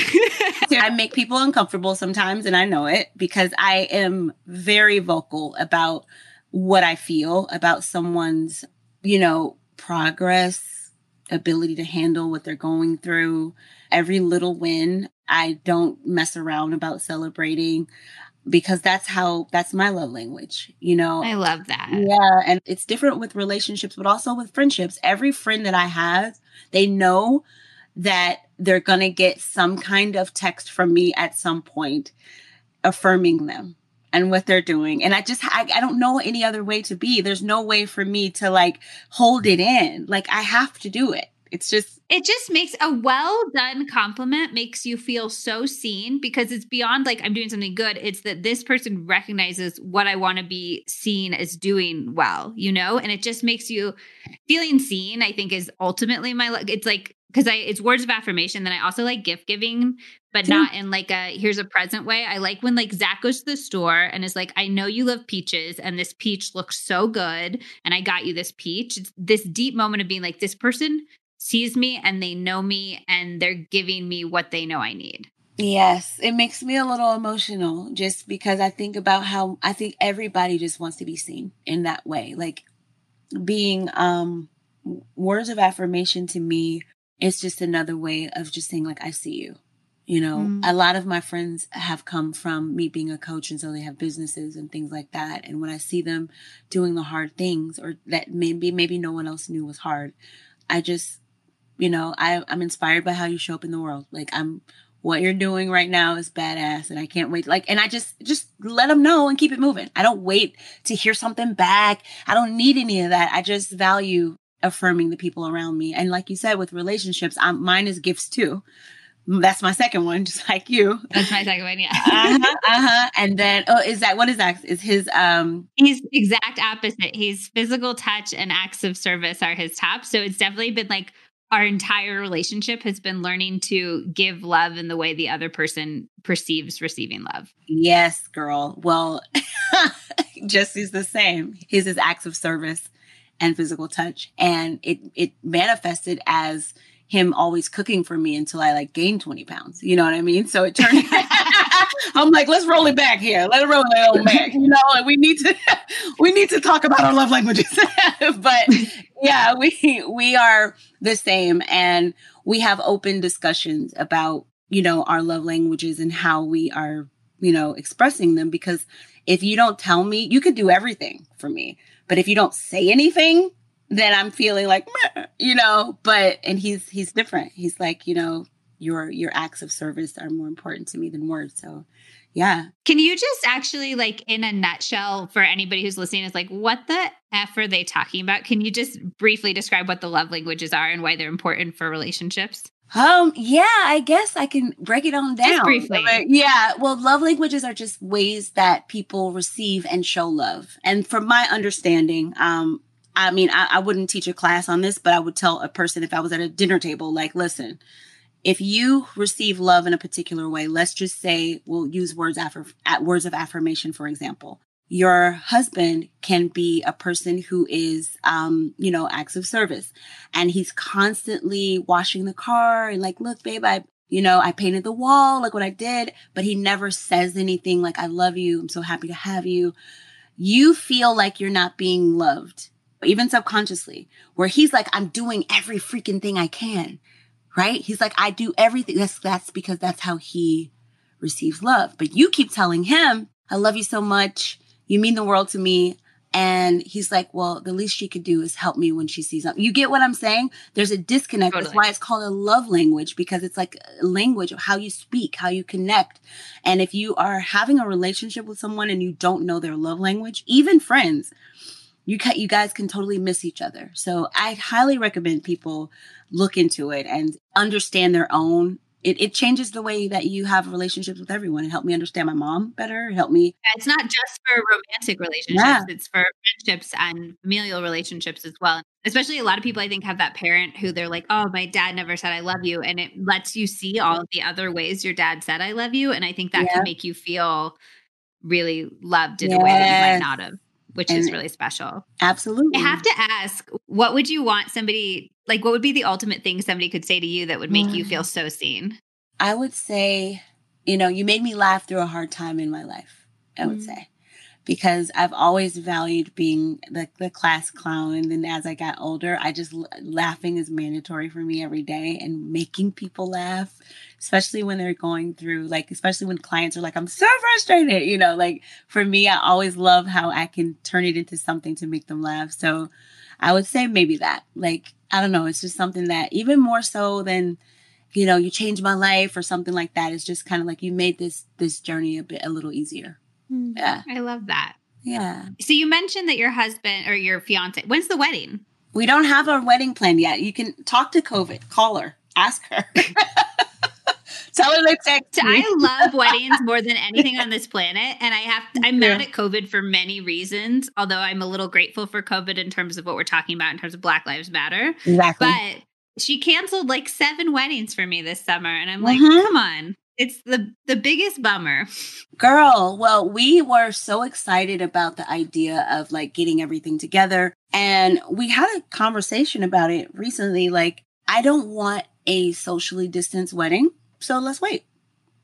I make people uncomfortable sometimes and I know it because I am very vocal about what I feel about someone's, you know, progress, ability to handle what they're going through. Every little win, I don't mess around about celebrating because that's how that's my love language you know? I love that. Yeah and it's different with relationships but also with friendships. Every friend that i have they know that they're going to get some kind of text from me at some point affirming them and what they're doing. And i just I, I don't know any other way to be. There's no way for me to like hold it in. Like i have to do it it's just it just makes a well done compliment makes you feel so seen because it's beyond like I'm doing something good. It's that this person recognizes what I want to be seen as doing well, you know? And it just makes you feeling seen, I think is ultimately my it's like because I it's words of affirmation. Then I also like gift giving, but yeah. not in like a here's a present way. I like when like Zach goes to the store and is like, I know you love peaches, and this peach looks so good, and I got you this peach. It's this deep moment of being like, this person sees me and they know me and they're giving me what they know I need. Yes, it makes me a little emotional just because I think about how I think everybody just wants to be seen in that way. Like being um words of affirmation to me is just another way of just saying like I see you. You know, mm. a lot of my friends have come from me being a coach, and so they have businesses and things like that. And when I see them doing the hard things, or that maybe maybe no one else knew was hard, I just, you know, I, I'm inspired by how you show up in the world. Like I'm, what you're doing right now is badass, and I can't wait. Like, and I just just let them know and keep it moving. I don't wait to hear something back. I don't need any of that. I just value affirming the people around me. And like you said, with relationships, I'm, mine is gifts too. That's my second one, *laughs* just like you. That's my second one, yeah. uh-huh, uh-huh. And then, oh, is that what is that? Is his um? He's exact opposite. He's physical touch and acts of service are his top. So it's definitely been like our entire relationship has been learning to give love in the way the other person perceives receiving love. Yes, girl. Well, *laughs* Jesse's the same. His is acts of service and physical touch, and it it manifested as him always cooking for me until I like gained 20 pounds. You know what I mean? So it turned *laughs* I'm like, let's roll it back here. Let it roll it back. You know, like we need to *laughs* we need to talk about our love languages. *laughs* but yeah, we we are the same and we have open discussions about, you know, our love languages and how we are, you know, expressing them because if you don't tell me, you could do everything for me. But if you don't say anything, then I'm feeling like, you know, but and he's he's different. He's like, you know, your your acts of service are more important to me than words. So yeah. Can you just actually like in a nutshell for anybody who's listening is like what the F are they talking about? Can you just briefly describe what the love languages are and why they're important for relationships? Um, yeah, I guess I can break it on down. Just briefly. Yeah. Well, love languages are just ways that people receive and show love. And from my understanding, um, I mean, I, I wouldn't teach a class on this, but I would tell a person if I was at a dinner table, like, listen, if you receive love in a particular way, let's just say we'll use words after words of affirmation, for example. Your husband can be a person who is, um, you know, acts of service and he's constantly washing the car and like, look, babe, I, you know, I painted the wall, look what I did, but he never says anything like, I love you. I'm so happy to have you. You feel like you're not being loved even subconsciously, where he's like, I'm doing every freaking thing I can, right? He's like, I do everything. That's, that's because that's how he receives love. But you keep telling him, I love you so much. You mean the world to me. And he's like, well, the least she could do is help me when she sees something. You get what I'm saying? There's a disconnect. Totally. That's why it's called a love language because it's like a language of how you speak, how you connect. And if you are having a relationship with someone and you don't know their love language, even friends, you ca- you guys can totally miss each other. So I highly recommend people look into it and understand their own. It, it changes the way that you have relationships with everyone. It helped me understand my mom better. It helped me. It's not just for romantic relationships; yeah. it's for friendships and familial relationships as well. Especially a lot of people, I think, have that parent who they're like, "Oh, my dad never said I love you," and it lets you see all the other ways your dad said I love you, and I think that yeah. can make you feel really loved in yes. a way that you might not have which and is really special. Absolutely. I have to ask, what would you want somebody like what would be the ultimate thing somebody could say to you that would make mm. you feel so seen? I would say, you know, you made me laugh through a hard time in my life. I would mm. say because I've always valued being the, the class clown. And then as I got older, I just laughing is mandatory for me every day and making people laugh, especially when they're going through, like, especially when clients are like, I'm so frustrated, you know, like for me, I always love how I can turn it into something to make them laugh. So I would say maybe that, like, I don't know, it's just something that even more so than, you know, you changed my life or something like that. It's just kind of like you made this, this journey a bit, a little easier. Mm, yeah. I love that. Yeah. So you mentioned that your husband or your fiance, when's the wedding? We don't have a wedding plan yet. You can talk to COVID, call her, ask her. *laughs* Tell her to text I love weddings more than anything on this planet. And I have, I'm mad at COVID for many reasons, although I'm a little grateful for COVID in terms of what we're talking about in terms of Black Lives Matter. Exactly. But she canceled like seven weddings for me this summer. And I'm like, mm-hmm. come on. It's the the biggest bummer. *laughs* Girl, well, we were so excited about the idea of like getting everything together and we had a conversation about it recently like I don't want a socially distanced wedding, so let's wait.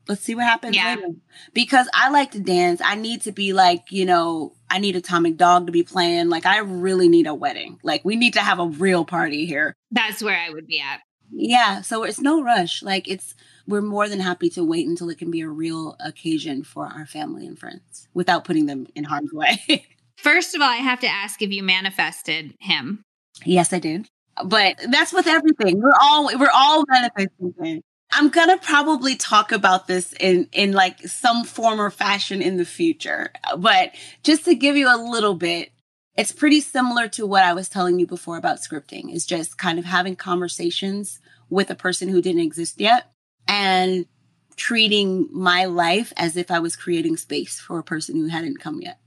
Let's see what happens yeah. later. Because I like to dance. I need to be like, you know, I need Atomic Dog to be playing. Like I really need a wedding. Like we need to have a real party here. That's where I would be at. Yeah, so it's no rush. Like it's we're more than happy to wait until it can be a real occasion for our family and friends without putting them in harm's way. *laughs* First of all, I have to ask if you manifested him. Yes, I did. But that's with everything. We're all we're all manifesting things. I'm gonna probably talk about this in in like some form or fashion in the future. But just to give you a little bit, it's pretty similar to what I was telling you before about scripting. It's just kind of having conversations with a person who didn't exist yet and treating my life as if I was creating space for a person who hadn't come yet.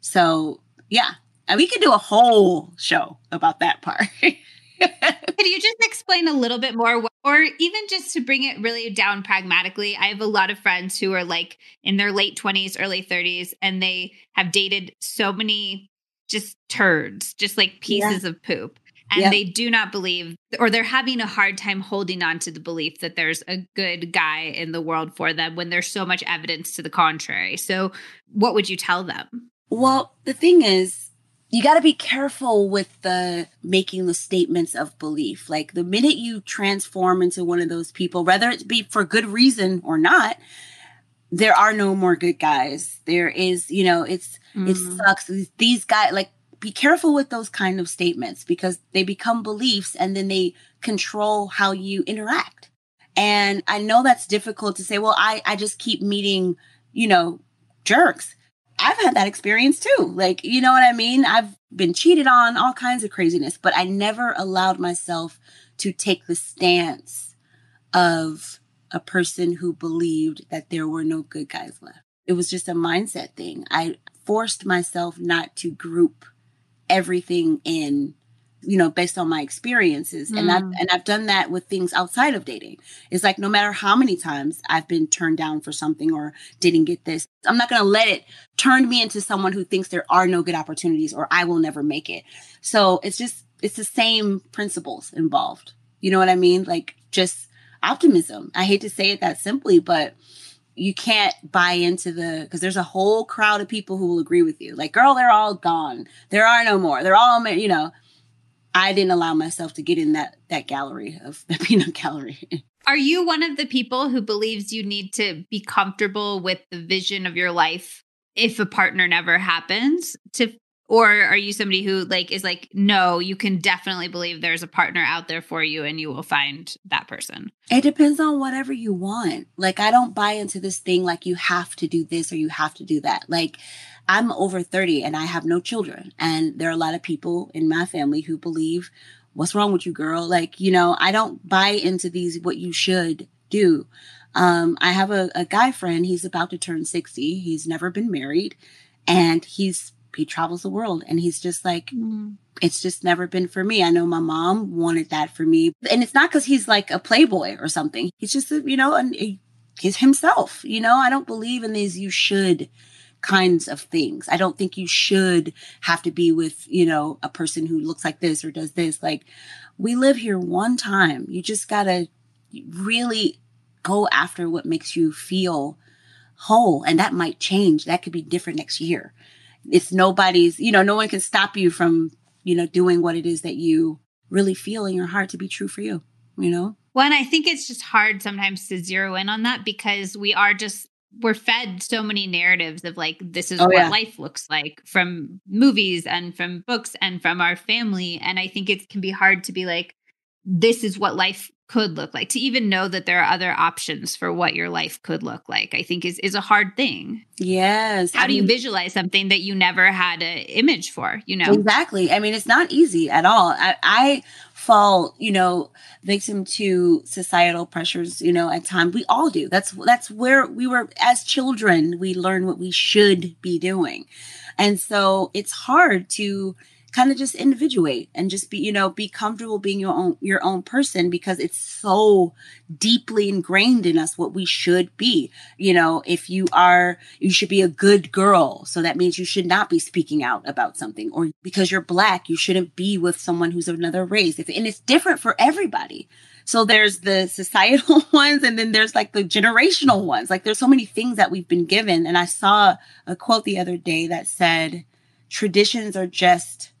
So yeah, we could do a whole show about that part. *laughs* Could you just explain a little bit more, or even just to bring it really down pragmatically? I have a lot of friends who are like in their late 20s, early 30s, and they have dated so many just turds, just like pieces yeah. of poop. And yep. they do not believe, or they're having a hard time holding on to the belief that there's a good guy in the world for them when there's so much evidence to the contrary. So, what would you tell them? Well, the thing is, you got to be careful with the making the statements of belief. Like the minute you transform into one of those people, whether it be for good reason or not, there are no more good guys. There is, you know, it's mm. it sucks. These guys like be careful with those kind of statements because they become beliefs and then they control how you interact. And I know that's difficult to say, well, I I just keep meeting, you know, jerks. I've had that experience too. Like, you know what I mean? I've been cheated on, all kinds of craziness, but I never allowed myself to take the stance of a person who believed that there were no good guys left. It was just a mindset thing. I forced myself not to group everything in you know based on my experiences mm. and I've and I've done that with things outside of dating. It's like no matter how many times I've been turned down for something or didn't get this, I'm not going to let it turn me into someone who thinks there are no good opportunities or I will never make it. So it's just it's the same principles involved. You know what I mean? Like just optimism. I hate to say it that simply, but you can't buy into the because there's a whole crowd of people who will agree with you. Like, girl, they're all gone. There are no more. They're all, you know. I didn't allow myself to get in that that gallery of *laughs* the peanut gallery. Are you one of the people who believes you need to be comfortable with the vision of your life if a partner never happens to or are you somebody who like is like no you can definitely believe there's a partner out there for you and you will find that person. It depends on whatever you want. Like i don't buy into this thing like you have to do this or you have to do that. Like i'm over 30 and i have no children and there are a lot of people in my family who believe what's wrong with you girl? Like you know i don't buy into these what you should do. Um, i have a, a guy friend he's about to turn 60 he's never been married and he's he travels the world and he's just like mm. it's just never been for me. I know my mom wanted that for me. And it's not because he's like a playboy or something. He's just you know and he's himself you know? I don't believe in these you should kinds of things. I don't think you should have to be with you know a person who looks like this or does this. Like we live here one time. You just gotta really go after what makes you feel whole. And that might change. That could be different next year it's nobody's, you know, no one can stop you from, you know, doing what it is that you really feel in your heart to be true for you, you know? Well, and I think it's just hard sometimes to zero in on that because we are just we're fed so many narratives of like this is oh, what yeah. life looks like from movies and from books and from our family and i think it can be hard to be like this is what life could look like to even know that there are other options for what your life could look like i think is is a hard thing. Yes how I do mean, you visualize something that you never had an image for you know? Exactly i mean it's not easy at all. I, I fall you know victim to societal pressures you know at times we all do. That's that's where we were as children we learn what we should be doing. And so it's hard to kind of just individuate and just be you know be comfortable being your own your own person because it's so deeply ingrained in us what we should be. You know if you are you should be a good girl so that means you should not be speaking out about something or because you're black you shouldn't be with someone who's of another race. If, and it's different for everybody. So there's the societal *laughs* ones and then there's like the generational ones. Like there's so many things that we've been given and i saw a quote the other day that said traditions are just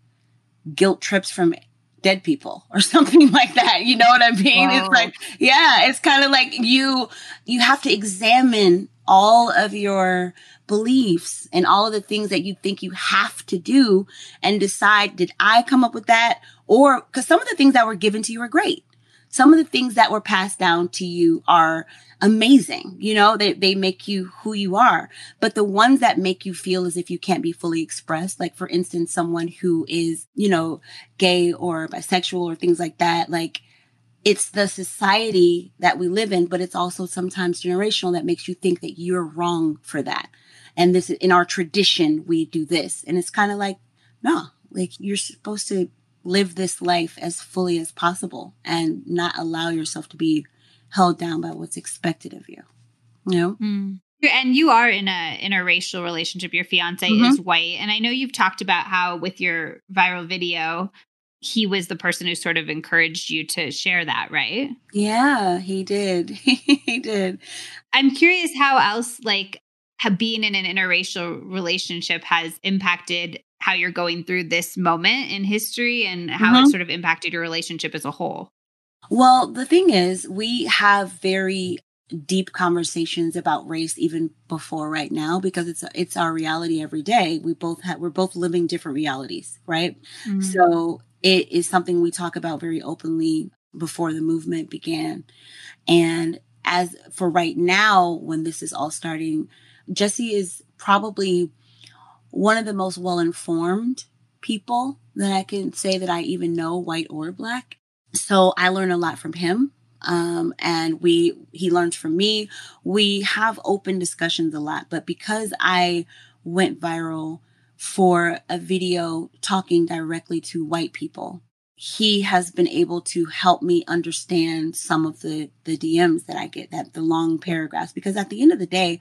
guilt trips from dead people *laughs* or something like that. You know what I mean? It's like, yeah, it's kind of like you, you have to examine all of your beliefs and all of the things that you think you have to do and decide, did I come up with that? Or because some of the things that were given to you are great. Some of the things that were passed down to you are amazing. You know, they, they make you who you are. But the ones that make you feel as if you can't be fully expressed, like for instance, someone who is, you know, gay or bisexual or things like that, like it's the society that we live in, but it's also sometimes generational that makes you think that you're wrong for that. And this in our tradition, we do this. And it's kind of like, no, like you're supposed to live this life as fully as possible and not allow yourself to be held down by what's expected of you. You know? Mm. And you are in a interracial relationship. Your fiance mm-hmm. is white. And I know you've talked about how with your viral video, he was the person who sort of encouraged you to share that, right? Yeah, he did. *laughs* he did. I'm curious how else like being in an interracial relationship has impacted how you're going through this moment in history and how mm-hmm. it sort of impacted your relationship as a whole. Well, the thing is, we have very deep conversations about race even before right now because it's it's our reality every day. We both have we're both living different realities, right? Mm-hmm. So it is something we talk about very openly before the movement began. And as for right now, when this is all starting, Jesse is probably one of the most well informed people that I can say that I even know, white or black. So I learn a lot from him. Um, and we, he learns from me. We have open discussions a lot, but because I went viral for a video talking directly to white people, he has been able to help me understand some of the the DMs that I get that the long paragraphs because at the end of the day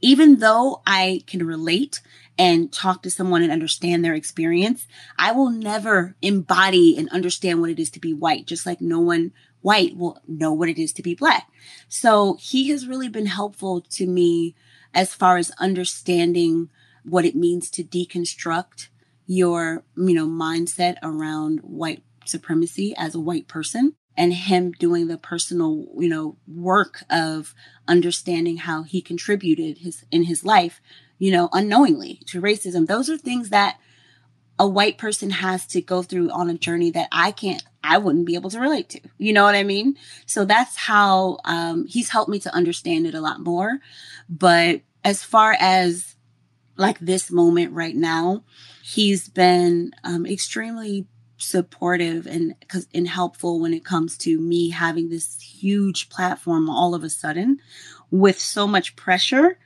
even though I can relate and talk to someone and understand their experience, I will never embody and understand what it is to be white, just like no one white will know what it is to be black. So he has really been helpful to me as far as understanding what it means to deconstruct your, you know, mindset around white supremacy as a white person and him doing the personal, you know, work of understanding how he contributed his in his life, you know, unknowingly to racism. Those are things that a white person has to go through on a journey that I can't, I wouldn't be able to relate to. You know what I mean? So that's how um, he's helped me to understand it a lot more. But as far as like this moment right now, he's been um, extremely supportive and and helpful when it comes to me having this huge platform all of a sudden with so much pressure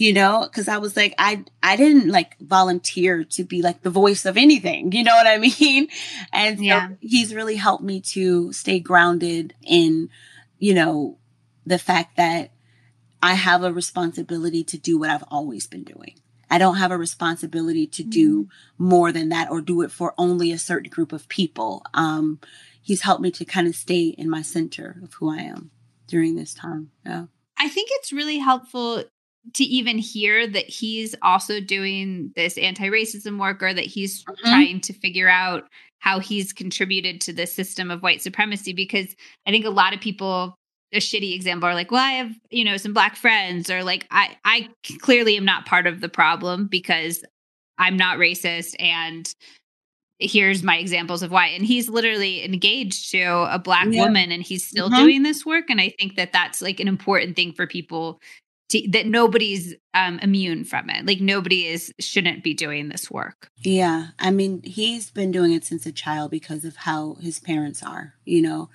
you know because i was like i i didn't like volunteer to be like the voice of anything *laughs* you know what i mean and so yeah. he's really helped me to stay grounded in you know the fact that i have a responsibility to do what i've always been doing I don't have a responsibility to do mm-hmm. more than that or do it for only a certain group of people. Um, he's helped me to kind of stay in my center of who I am during this time. Yeah. I think it's really helpful to even hear that he's also doing this anti-racism work or that he's mm-hmm. trying to figure out how he's contributed to the system of white supremacy because I think a lot of people a shitty example are like well i have you know some black friends or like i i clearly am not part of the problem because i'm not racist and here's my examples of why and he's literally engaged to a black yeah. woman and he's still mm-hmm. doing this work and i think that that's like an important thing for people to, that nobody's um, immune from it. Like nobody is shouldn't be doing this work. Yeah, I mean, he's been doing it since a child because of how his parents are, you know,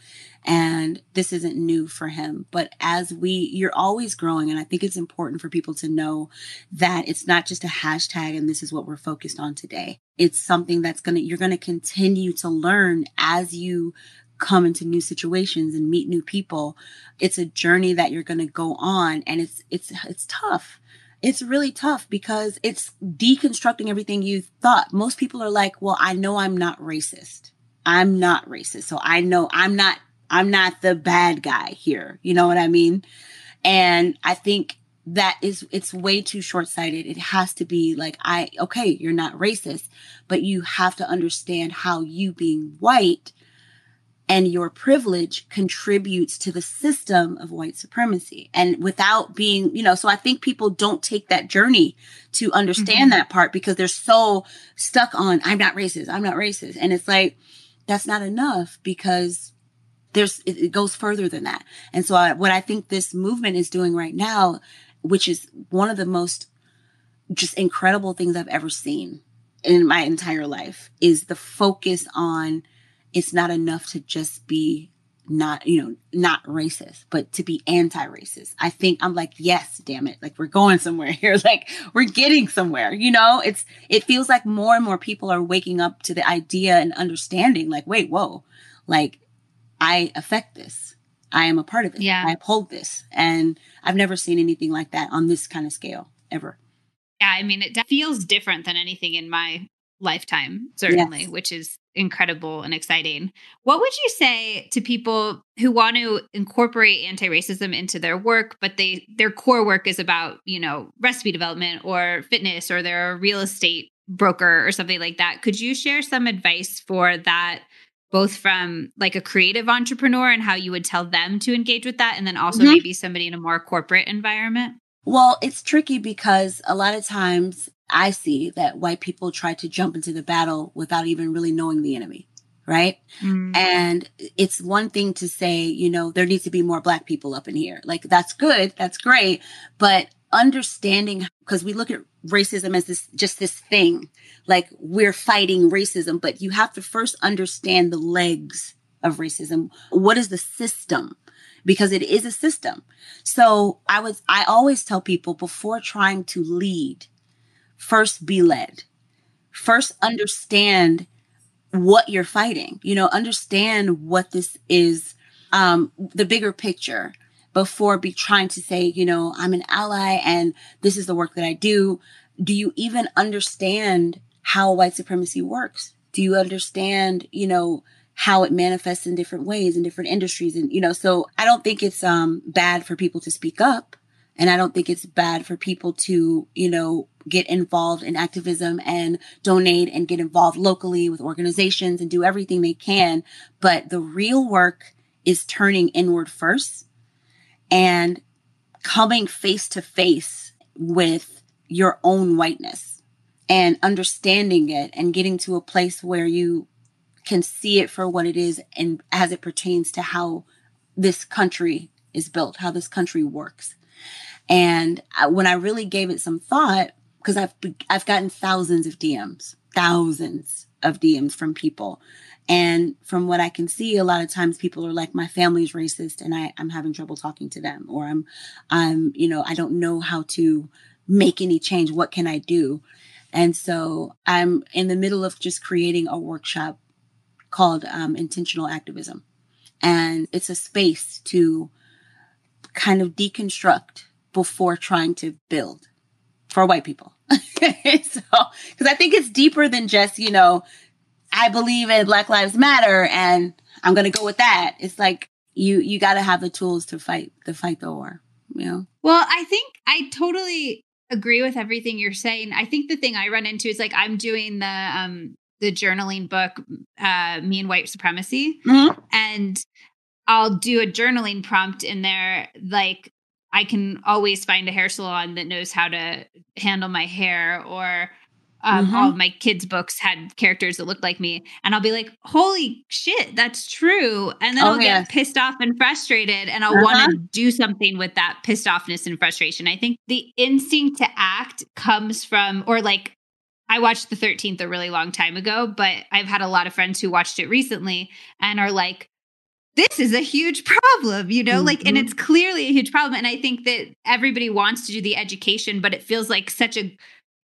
and this isn't new for him. But as we, you're always growing, and I think it's important for people to know that it's not just a hashtag, and this is what we're focused on today. It's something that's gonna you're gonna continue to learn as you come into new situations and meet new people. It's a journey that you're going to go on and it's it's it's tough. It's really tough because it's deconstructing everything you thought. Most people are like, "Well, I know I'm not racist. I'm not racist. So I know I'm not I'm not the bad guy here." You know what I mean? And I think that is it's way too short-sighted it has to be like i okay you're not racist but you have to understand how you being white and your privilege contributes to the system of white supremacy. And without being you know so i think people don't take that journey to understand mm-hmm. that part because they're so stuck on i'm not racist i'm not racist. And it's like that's not enough because there's it, it goes further than that. And so I, what i think this movement is doing right now which is one of the most just incredible things I've ever seen in my entire life is the focus on it's not enough to just be not, you know, not racist, but to be anti-racist. I think I'm like, yes, damn it. Like we're going somewhere *laughs* here. Like we're getting somewhere, you know, it's, it feels like more and more people are waking up to the idea and understanding like, wait, whoa, like I affect this. I am a part of it. Yeah. I uphold this. And I've never seen anything like that on this kind of scale ever. Yeah. I mean, it feels different than anything in my lifetime, certainly, yes. which is incredible and exciting. What would you say to people who want to incorporate anti-racism into their work, but they their core work is about, you know, recipe development or fitness or they're a real estate broker or something like that? Could you share some advice for that both from like a creative entrepreneur and how you would tell them to engage with that and then also mm-hmm. maybe somebody in a more corporate environment well it's tricky because a lot of times i see that white people try to jump into the battle without even really knowing the enemy right? Mm-hmm. and it's one thing to say you know there needs to be more black people up in here. Like that's good that's great but understanding because we look at racism as this just this thing. Like we're fighting racism but you have to first understand the legs of racism. What is the system? Because it is a system. So i was i always tell people before trying to lead first be led first understand what you're fighting you know understand what this is um the bigger picture before be trying to say, you know, I'm an ally and this is the work that I do. Do you even understand how white supremacy works? Do you understand, you know, how it manifests in different ways in different industries? And, you know, so I don't think it's um, bad for people to speak up. And I don't think it's bad for people to, you know, get involved in activism and donate and get involved locally with organizations and do everything they can. But the real work is turning inward first and coming face to face with your own whiteness and understanding it and getting to a place where you can see it for what it is and as it pertains to how this country is built, how this country works. And uh, when I really gave it some thought, because I've I've gotten thousands of DMs, thousands of DMs from people and from what I can see, a lot of times people are like, my family's racist and I, I'm having trouble talking to them, or I'm, I'm, you know, I don't know how to make any change. What can I do? And so I'm in the middle of just creating a workshop called um, Intentional Activism. And it's a space to kind of deconstruct before trying to build for white people. *laughs* so, because I think it's deeper than just, you know, I believe in Black Lives Matter and I'm going to go with that. It's like you you got to have the tools to fight to fight the war, you know. Well, I think I totally agree with everything you're saying. I think the thing I run into is like I'm doing the um the journaling book uh Me and White Supremacy mm-hmm. and I'll do a journaling prompt in there like I can always find a hair salon that knows how to handle my hair or um, mm-hmm. all of my kids' books had characters that looked like me, and I'll be like, "Holy shit, that's true!" And then oh, I'll get pissed off and frustrated, and I'll uh-huh. want to do something with that pissed offness and frustration. I think the instinct to act comes from, or like, I watched the Thirteenth a really long time ago, but I've had a lot of friends who watched it recently and are like, this is a huge problem, you know, mm-hmm. like, and mm-hmm. it's clearly a huge problem. And I think that everybody wants to do the education, but it feels like such a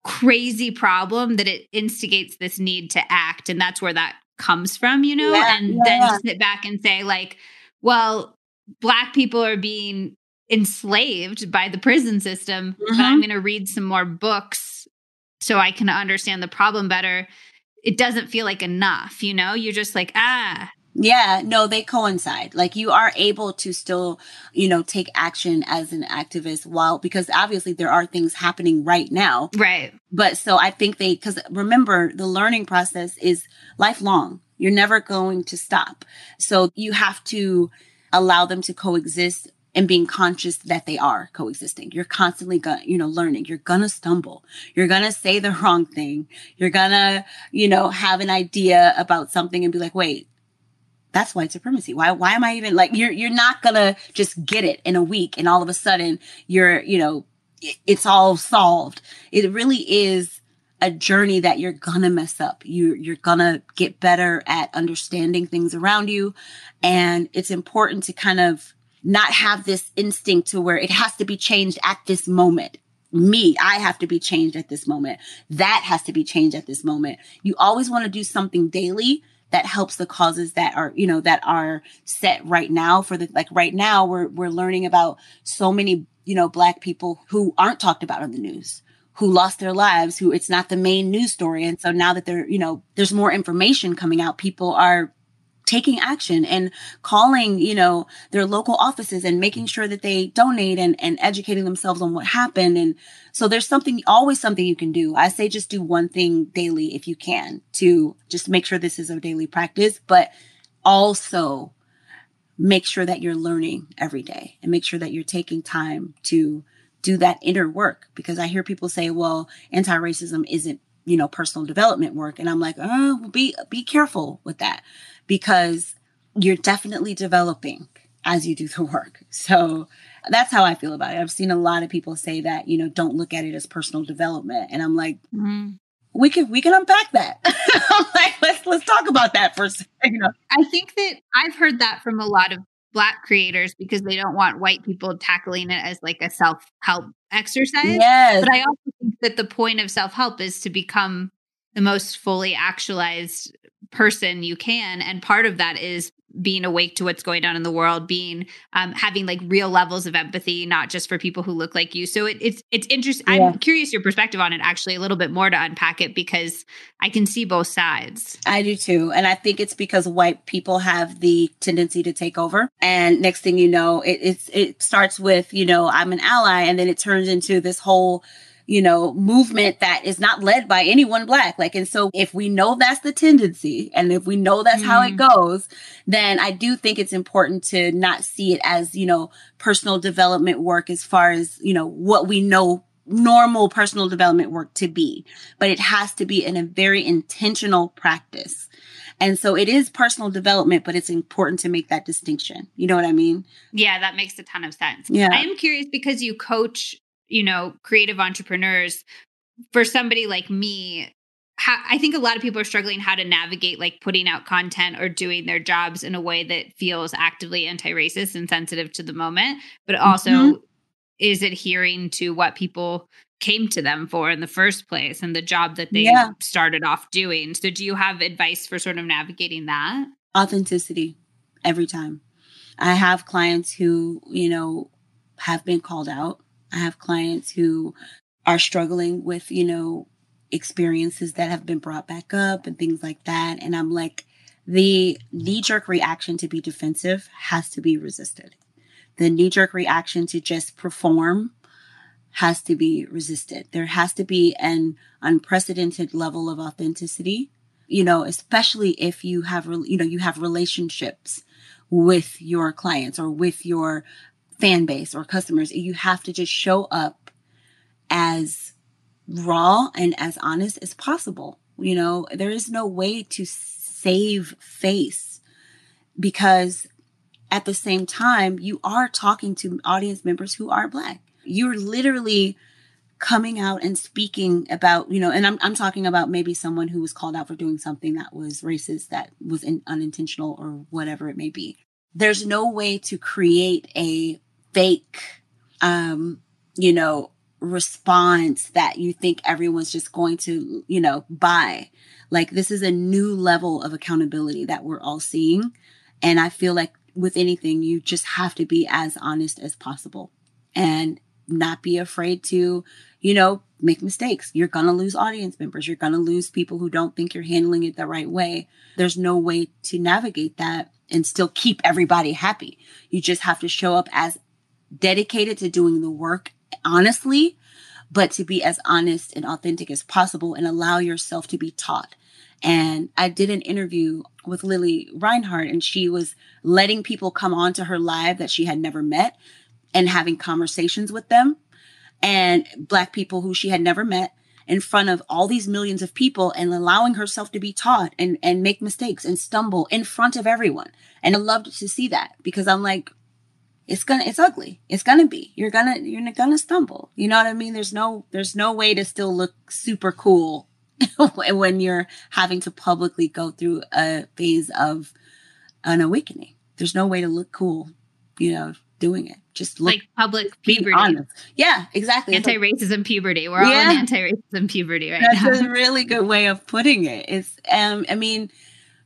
crazy problem that it instigates this need to act and that's where that comes from you know yeah, and yeah, then sit back and say like well black people are being enslaved by the prison system mm-hmm. but i'm mm-hmm. going to read some more books so i can understand the problem better it doesn't feel like enough you know you're just like ah Yeah, no, they coincide. Like you are able to still, you know, take action as an activist while because obviously there are things happening right now. Right. But so I think they cuz remember the learning process is lifelong. You're never going to stop. So you have to allow them to coexist and being conscious that they are coexisting. You're constantly going, you know, learning. You're gonna stumble. You're gonna say the *laughs* wrong thing. You're gonna, you know, have an idea about something and be like, wait, that's white supremacy. Why why am I even like you're you're not gonna just get it in a week and all of a sudden you're, you know, it's all solved. It really is a journey that you're gonna mess up. You you're gonna get better at understanding things around you. And it's important to kind of not have this instinct to where it has to be changed at this moment. Me, I have to be changed at this moment. That has to be changed at this moment. You always want to do something daily that helps the causes that are you know that are set right now for the like right now we're we're learning about so many you know black people who aren't talked about on the news who lost their lives who it's not the main news story. And so now that they're you know there's more information coming out people are taking action and calling, you know, their local offices and making sure that they donate and, and educating themselves on what happened. And so there's something, always something you can do. I say just do one thing daily if you can to just make sure this is a daily practice, but also make sure that you're learning every day and make sure that you're taking time to do that inner work because I hear people say, well, anti-racism isn't, you know, personal development work. And I'm like, oh, be, be careful with that because you're definitely developing as you do the work. So that's how I feel about it. I've seen a lot of people say that, you know, don't look at it as personal development. And I'm like, mm-hmm. we can we can unpack that. *laughs* I'm like, let's let's talk about that for a second. *laughs* You know. I think that I've heard that from a lot of black creators because they don't want white people tackling it as like a self-help exercise. Yes. But I also think that the point of self-help is to become the most fully actualized person you can. And part of that is being awake to what's going on in the world being um, having like real levels of empathy not just for people who look like you. So it, it's it's interesting yeah. i'm curious your perspective on it actually a little bit more to unpack it because i can see both sides. I do too. And i think it's because white people have the tendency to take over. And next thing you know it, it's it starts with you know i'm an ally and then it turns into this whole you know, movement that is not led by anyone black. Like, and so if we know that's the tendency and if we know that's mm. how it mm-hmm. goes, then I do think it's important to not see it as, you know, personal development work as far as, you know, what we know normal personal development work to be, but it has to be in a very intentional practice. And so it is personal development, but it's important to make that distinction. You know what I mean? Yeah, that makes a ton of sense. Yeah. I am curious because you coach you know, creative entrepreneurs, for somebody like me, how, I think a lot of people are struggling how to navigate like putting out content or doing their jobs in a way that feels actively anti-racist and sensitive to the moment, but also mm-hmm. is adhering to what people came to them for in the first place and the job that they yeah. started off doing. So do you have advice for sort of navigating that? Authenticity every time. I have clients who, you know, have been called out I have clients who are struggling with, you know, experiences that have been brought back up and things like that. And I'm like, the knee jerk reaction to be defensive has to be resisted. The knee jerk reaction to just perform has to be resisted. There has to be an unprecedented level of authenticity, you know, especially if you have, you know, you have relationships with your clients or with your fan base or customers. You have to just show up as raw and as honest as possible. You know, there is no way to save face because at the same time, you are talking to audience members who are Black. You're literally coming out and speaking about, you know, and I'm, I'm talking about maybe someone who was called out for doing something that was racist, that was in, unintentional or whatever it may be. There's no way to create a fake, um, you know, response that you think everyone's just going to, you know, buy. Like this is a new level of accountability that we're all seeing. And I feel like with anything, you just have to be as honest as possible. And not be afraid to, you know, make mistakes. You're going to lose audience members. You're going to lose people who don't think you're handling it the right way. There's no way to navigate that and still keep everybody happy. You just have to show up as dedicated to doing the work honestly, but to be as honest and authentic as possible and allow yourself to be taught. And I did an interview with Lili Reinhart, and she was letting people come onto her live that she had never met and having conversations with them and Black people who she had never met in front of all these millions of people and allowing herself to be taught and, and make mistakes and stumble in front of everyone. And I loved to see that because I'm like, it's gonna it's ugly. It's gonna be. You're gonna you're gonna stumble. You know what i mean? There's no there's no way to still look super cool *laughs* when you're having to publicly go through a phase of an awakening. There's no way to look cool you know doing it. Just look, like public puberty. honest. yeah exactly. Anti-racism like, puberty. We're yeah, all in anti-racism puberty right that's now. a *laughs* really good way of putting it. It's um i mean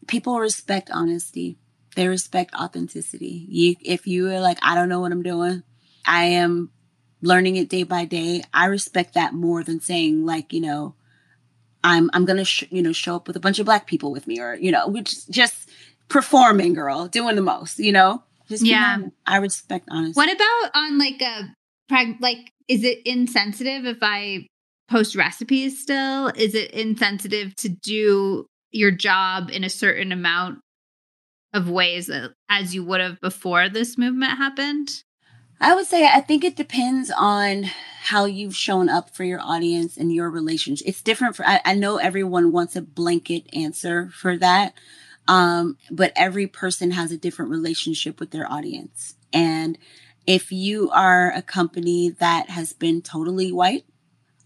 people respect honesty they respect authenticity. You, if you are like, I don't know what I'm doing, I am learning it day by day. I respect that more than saying like, you know, I'm I'm gonna sh- you know show up with a bunch of black people with me, or you know, which just performing, girl, doing the most, you know. Just yeah, I respect honesty. What about on like a like? Is it insensitive if I post recipes? Still, is it insensitive to do your job in a certain amount of ways as you would have before this movement happened? I would say I think it depends on how you've shown up for your audience and your relationship. It's different for I, I know everyone wants a blanket answer for that. Um, but every person has a different relationship with their audience. And if you are a company that has been totally white,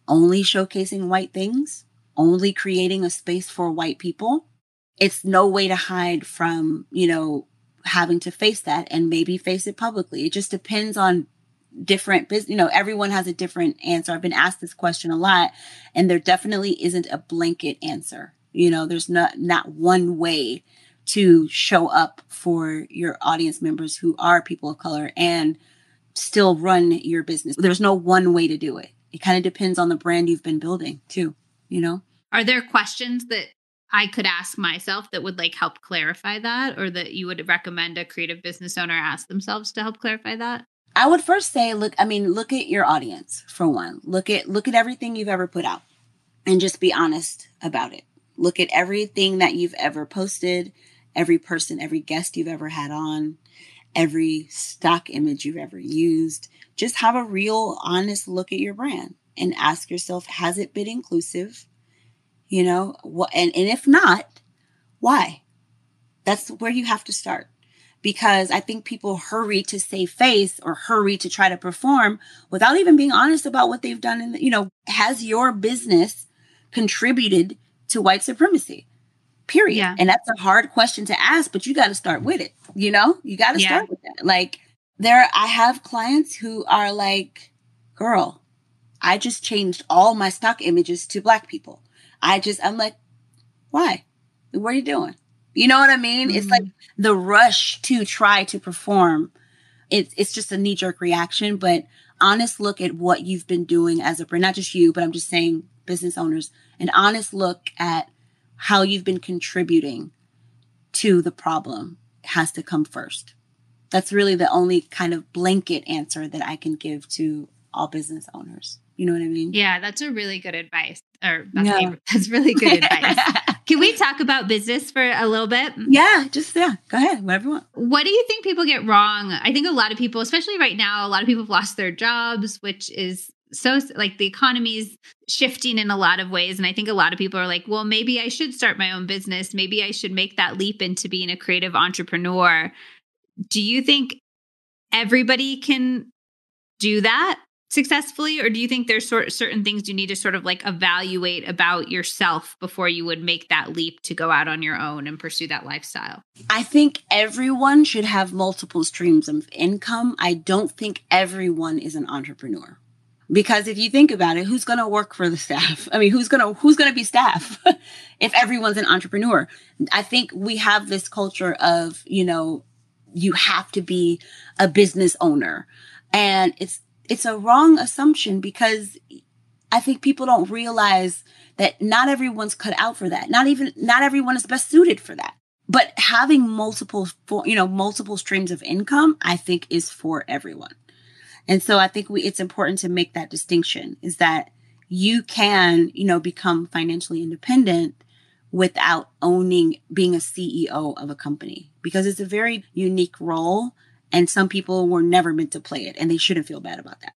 only showcasing white things, only creating a space for white people, it's no way to hide from, you know, having to face that and maybe face it publicly. It just depends on different business. You know, everyone has a different answer. I've been asked this question a lot, and there definitely isn't a blanket answer. You know, there's not not one way to show up for your audience members who are people of color and still run your business. There's no one way to do it. It kind of depends on the brand you've been building too, you know? Are there questions that I could ask myself that would like help clarify that or that you would recommend a creative business owner ask themselves to help clarify that? I would first say look I mean look at your audience for one. Look at look at everything you've ever put out and just be honest about it. Look at everything that you've ever posted, every person, every guest you've ever had on, every stock image you've ever used. Just have a real honest look at your brand and ask yourself has it been inclusive? You know what and, and if not why? That's where you have to start. Because i think people hurry to save face or hurry to try to perform without even being honest about what they've done and you know has your business contributed to white supremacy? Period. Yeah. and that's a hard question to ask but you got to start with it you know? You got to yeah. start with that. Like there i have clients who are like girl i just changed all my stock images to black people I just, I'm like, why? What are you doing? You know what I mean? Mm-hmm. It's like the rush to try to perform. It's it's just a knee jerk reaction, but honest look at what you've been doing as a brand, not just you, but I'm just saying business owners, an honest look at how you've been contributing to the problem has to come first. That's really the only kind of blanket answer that I can give to all business owners. You know what I mean? Yeah, that's a really good advice. Or that's, yeah. *laughs* that's really good *laughs* advice. Can we talk about business for a little bit? Yeah, just yeah. Go ahead, whatever you want. What do you think people get wrong? I think a lot of people, especially right now, a lot of people have lost their jobs, which is so like the economy's shifting in a lot of ways and i think a lot of people are like well maybe i should start my own business maybe i should make that leap into being a creative entrepreneur do you think everybody can do that successfully or do you think there's sort certain things you need to sort of like evaluate about yourself before you would make that leap to go out on your own and pursue that lifestyle? I think everyone should have multiple streams of income. I don't think everyone is an entrepreneur. Because if you think about it who's going to work for the staff? *laughs* I mean who's going to who's going to be staff *laughs* if everyone's an entrepreneur? I think we have this culture of you know you have to be a business owner. And it's it's a wrong assumption because I think people don't realize that not everyone's cut out for that. Not even not everyone is best suited for that. But having multiple for you know multiple streams of income, I think is for everyone. And so I think we it's important to make that distinction is that you can, you know, become financially independent without owning being a CEO of a company because it's a very unique role and some people were never meant to play it and they shouldn't feel bad about that.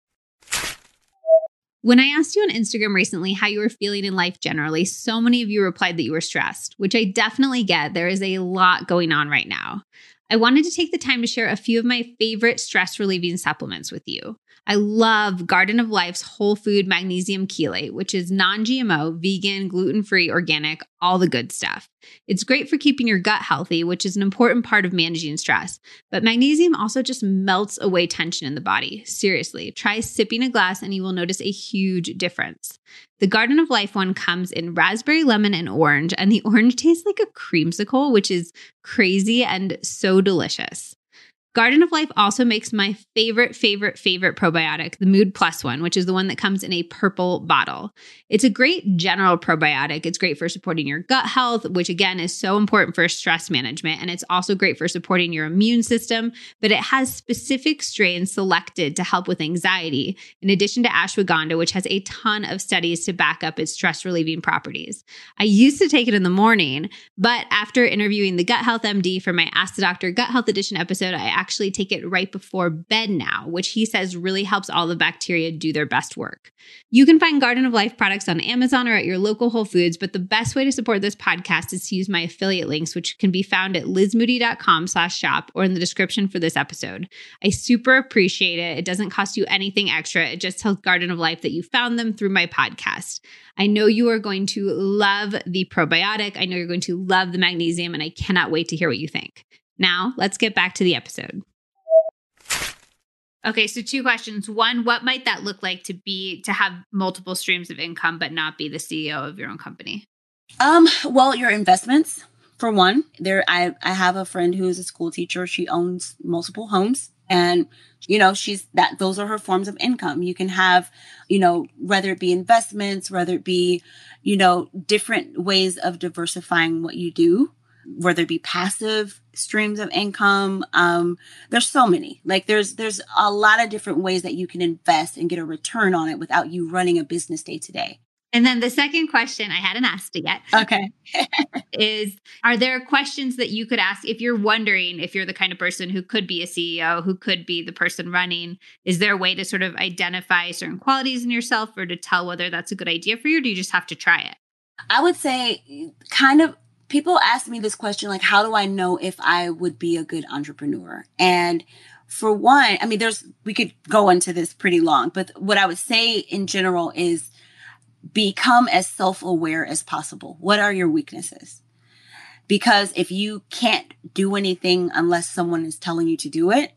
When I asked you on Instagram recently how you were feeling in life generally, so many of you replied that you were stressed, which I definitely get. There is a lot going on right now. I wanted to take the time to share a few of my favorite stress relieving supplements with you. I love Garden of Life's whole food magnesium chelate, which is non GMO, vegan, gluten free, organic, all the good stuff. It's great for keeping your gut healthy, which is an important part of managing stress. But magnesium also just melts away tension in the body. Seriously, try sipping a glass and you will notice a huge difference. The Garden of Life one comes in raspberry, lemon, and orange, and the orange tastes like a creamsicle, which is crazy and so delicious. Garden of Life also makes my favorite, favorite, favorite probiotic, the Mood Plus one, which is the one that comes in a purple bottle. It's a great general probiotic. It's great for supporting your gut health, which again is so important for stress management. And it's also great for supporting your immune system, but it has specific strains selected to help with anxiety, in addition to ashwagandha, which has a ton of studies to back up its stress relieving properties. I used to take it in the morning, but after interviewing the Gut Health MD for my Ask the Doctor Gut Health Edition episode, I actually take it right before bed now, which he says really helps all the bacteria do their best work. You can find Garden of Life products on Amazon or at your local Whole Foods, but the best way to support this podcast is to use my affiliate links, which can be found at lizmoody.com slash shop or in the description for this episode. I super appreciate it. It doesn't cost you anything extra. It just tells Garden of Life that you found them through my podcast. I know you are going to love the probiotic. I know you're going to love the magnesium, and I cannot wait to hear what you think. Now, let's get back to the episode. Okay, so two questions. One, what might that look like to be to have multiple streams of income but not be the CEO of your own company? Um, well, your investments for one. There I I have a friend who is a school teacher. She owns multiple homes and you know, she's that those are her forms of income. You can have, you know, whether it be investments, whether it be, you know, different ways of diversifying what you do whether it be passive streams of income. Um, there's so many. Like there's there's a lot of different ways that you can invest and get a return on it without you running a business day to day. And then the second question I hadn't asked it yet. Okay. *laughs* is are there questions that you could ask if you're wondering if you're the kind of person who could be a CEO, who could be the person running? Is there a way to sort of identify certain qualities in yourself or to tell whether that's a good idea for you? Or do you just have to try it? I would say kind of people ask me this question like how do i know if i would be a good entrepreneur? And for one i mean there's we could go into this pretty long but what i would say in general is become as self-aware as possible. What are your weaknesses? Because if you can't do anything unless someone is telling you to do it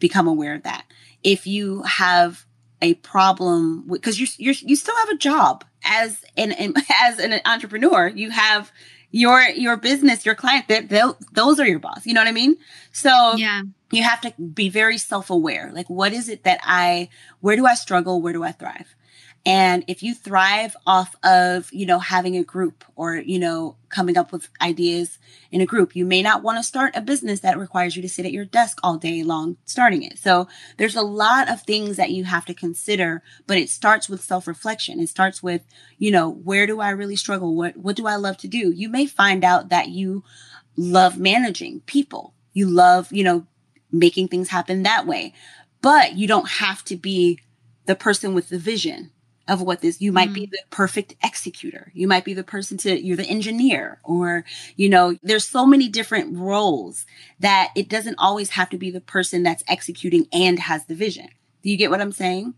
become aware of that. If you have a problem because you you still have a job. As an, an *laughs* as an entrepreneur you have your your business, your client, that those are your boss. You know what I mean? So yeah, you have to be very self aware. Like, what is it that I? Where do I struggle? Where do I thrive? And if you thrive off of, you know, having a group or, you know, coming up with ideas in a group, you may not want to start a business that requires you to sit at your desk all day long starting it. So there's a lot of things that you have to consider, but it starts with self reflection. It starts with, you know, where do I really struggle? What, what do I love to do? You may find out that you love managing people. You love, you know, making things happen that way, but you don't have to be the person with the vision of what this you might mm. be the perfect executor. You might be the person to you're the engineer or you know there's so many different roles that it doesn't always have to be the person that's executing and has the vision. Do you get what i'm saying?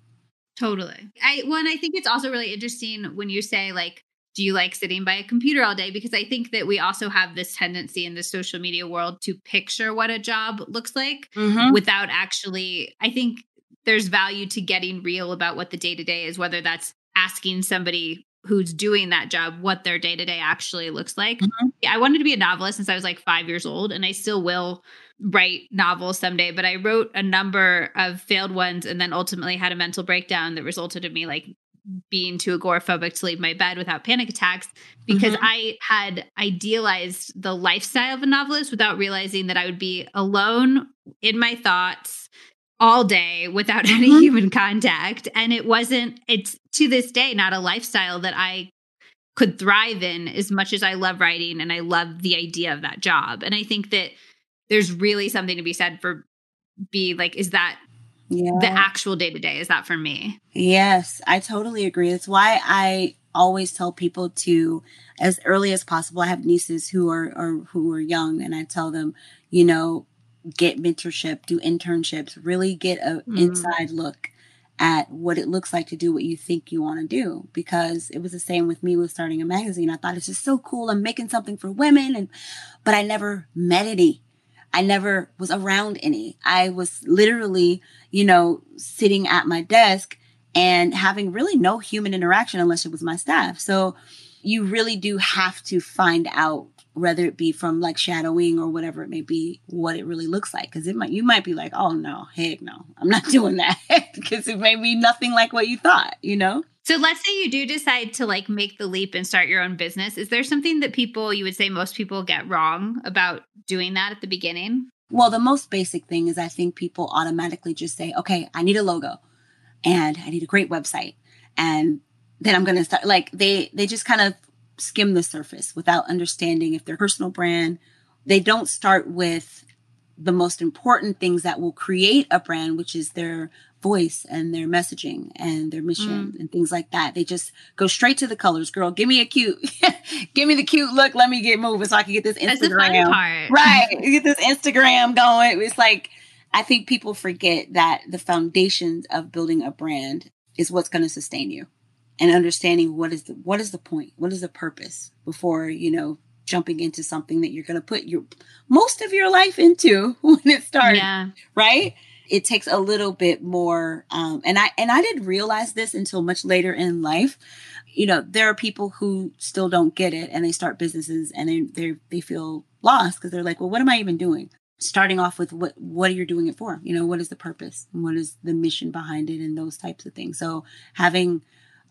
Totally. I one i think it's also really interesting when you say like do you like sitting by a computer all day? Because i think that we also have this tendency in the social media world to picture what a job looks like mm-hmm. without actually i think there's value to getting real about what the day to day is, whether that's asking somebody who's doing that job what their day to day actually looks like. Mm-hmm. I wanted to be a novelist since I was like five years old, and I still will write novels someday. But I wrote a number of failed ones and then ultimately had a mental breakdown that resulted in me like being too agoraphobic to leave my bed without panic attacks because mm-hmm. I had idealized the lifestyle of a novelist without realizing that I would be alone in my thoughts all day without *laughs* mm-hmm. any human contact. And it wasn't, it's to this day not a lifestyle that I could thrive in as much as I love writing and I love the idea of that job. And I think that there's really something to be said for be like, is that yeah. the actual day to day. Is that for me? Yes, I totally agree. That's why I always tell people to, as early as possible. I have nieces who are, are who are young, and I tell them, you know, get mentorship, do internships, really get an mm. inside look at what it looks like to do what you think you want to do because it was the same with me with starting a magazine i thought it's just so cool i'm making something for women and but i never met any I never was around any. I was literally, you know, sitting at my desk and having really no human interaction unless it was my staff. So you really do have to find out whether it be from like shadowing or whatever it may be, what it really looks like. Cause it might, you might be like, oh no, heck no, I'm not *laughs* doing that *laughs* because it may be nothing like what you thought, you know? So let's say you do decide to like make the leap and start your own business. Is there something that people, you would say most people get wrong about doing that at the beginning? Well, the most basic thing is I think people automatically just say, okay, I need a logo and I need a great website. And then I'm going to start like they, they just kind of skim the surface without understanding if their personal brand, they don't start with the most important things that will create a brand, which is their voice and their messaging and their mission mm. and things like that. They just go straight to the colors. Girl, give me a cute, *laughs* give me the cute look. Let me get moving so I can get this Instagram. Right. *laughs* get this Instagram going. It's like, I think people forget that the foundation of building a brand is what's going to sustain you and understanding what is the, what is the point? What is the purpose before, you know, jumping into something that you're going to put your most of your life into *laughs* when it starts. Yeah. Right it takes a little bit more um, and i and i didn't realize this until much later in life you know there are people who still don't get it and they start businesses and they they they feel lost because they're like well what am i even doing starting off with what what are you doing it for you know what is the purpose and what is the mission behind it and those types of things so having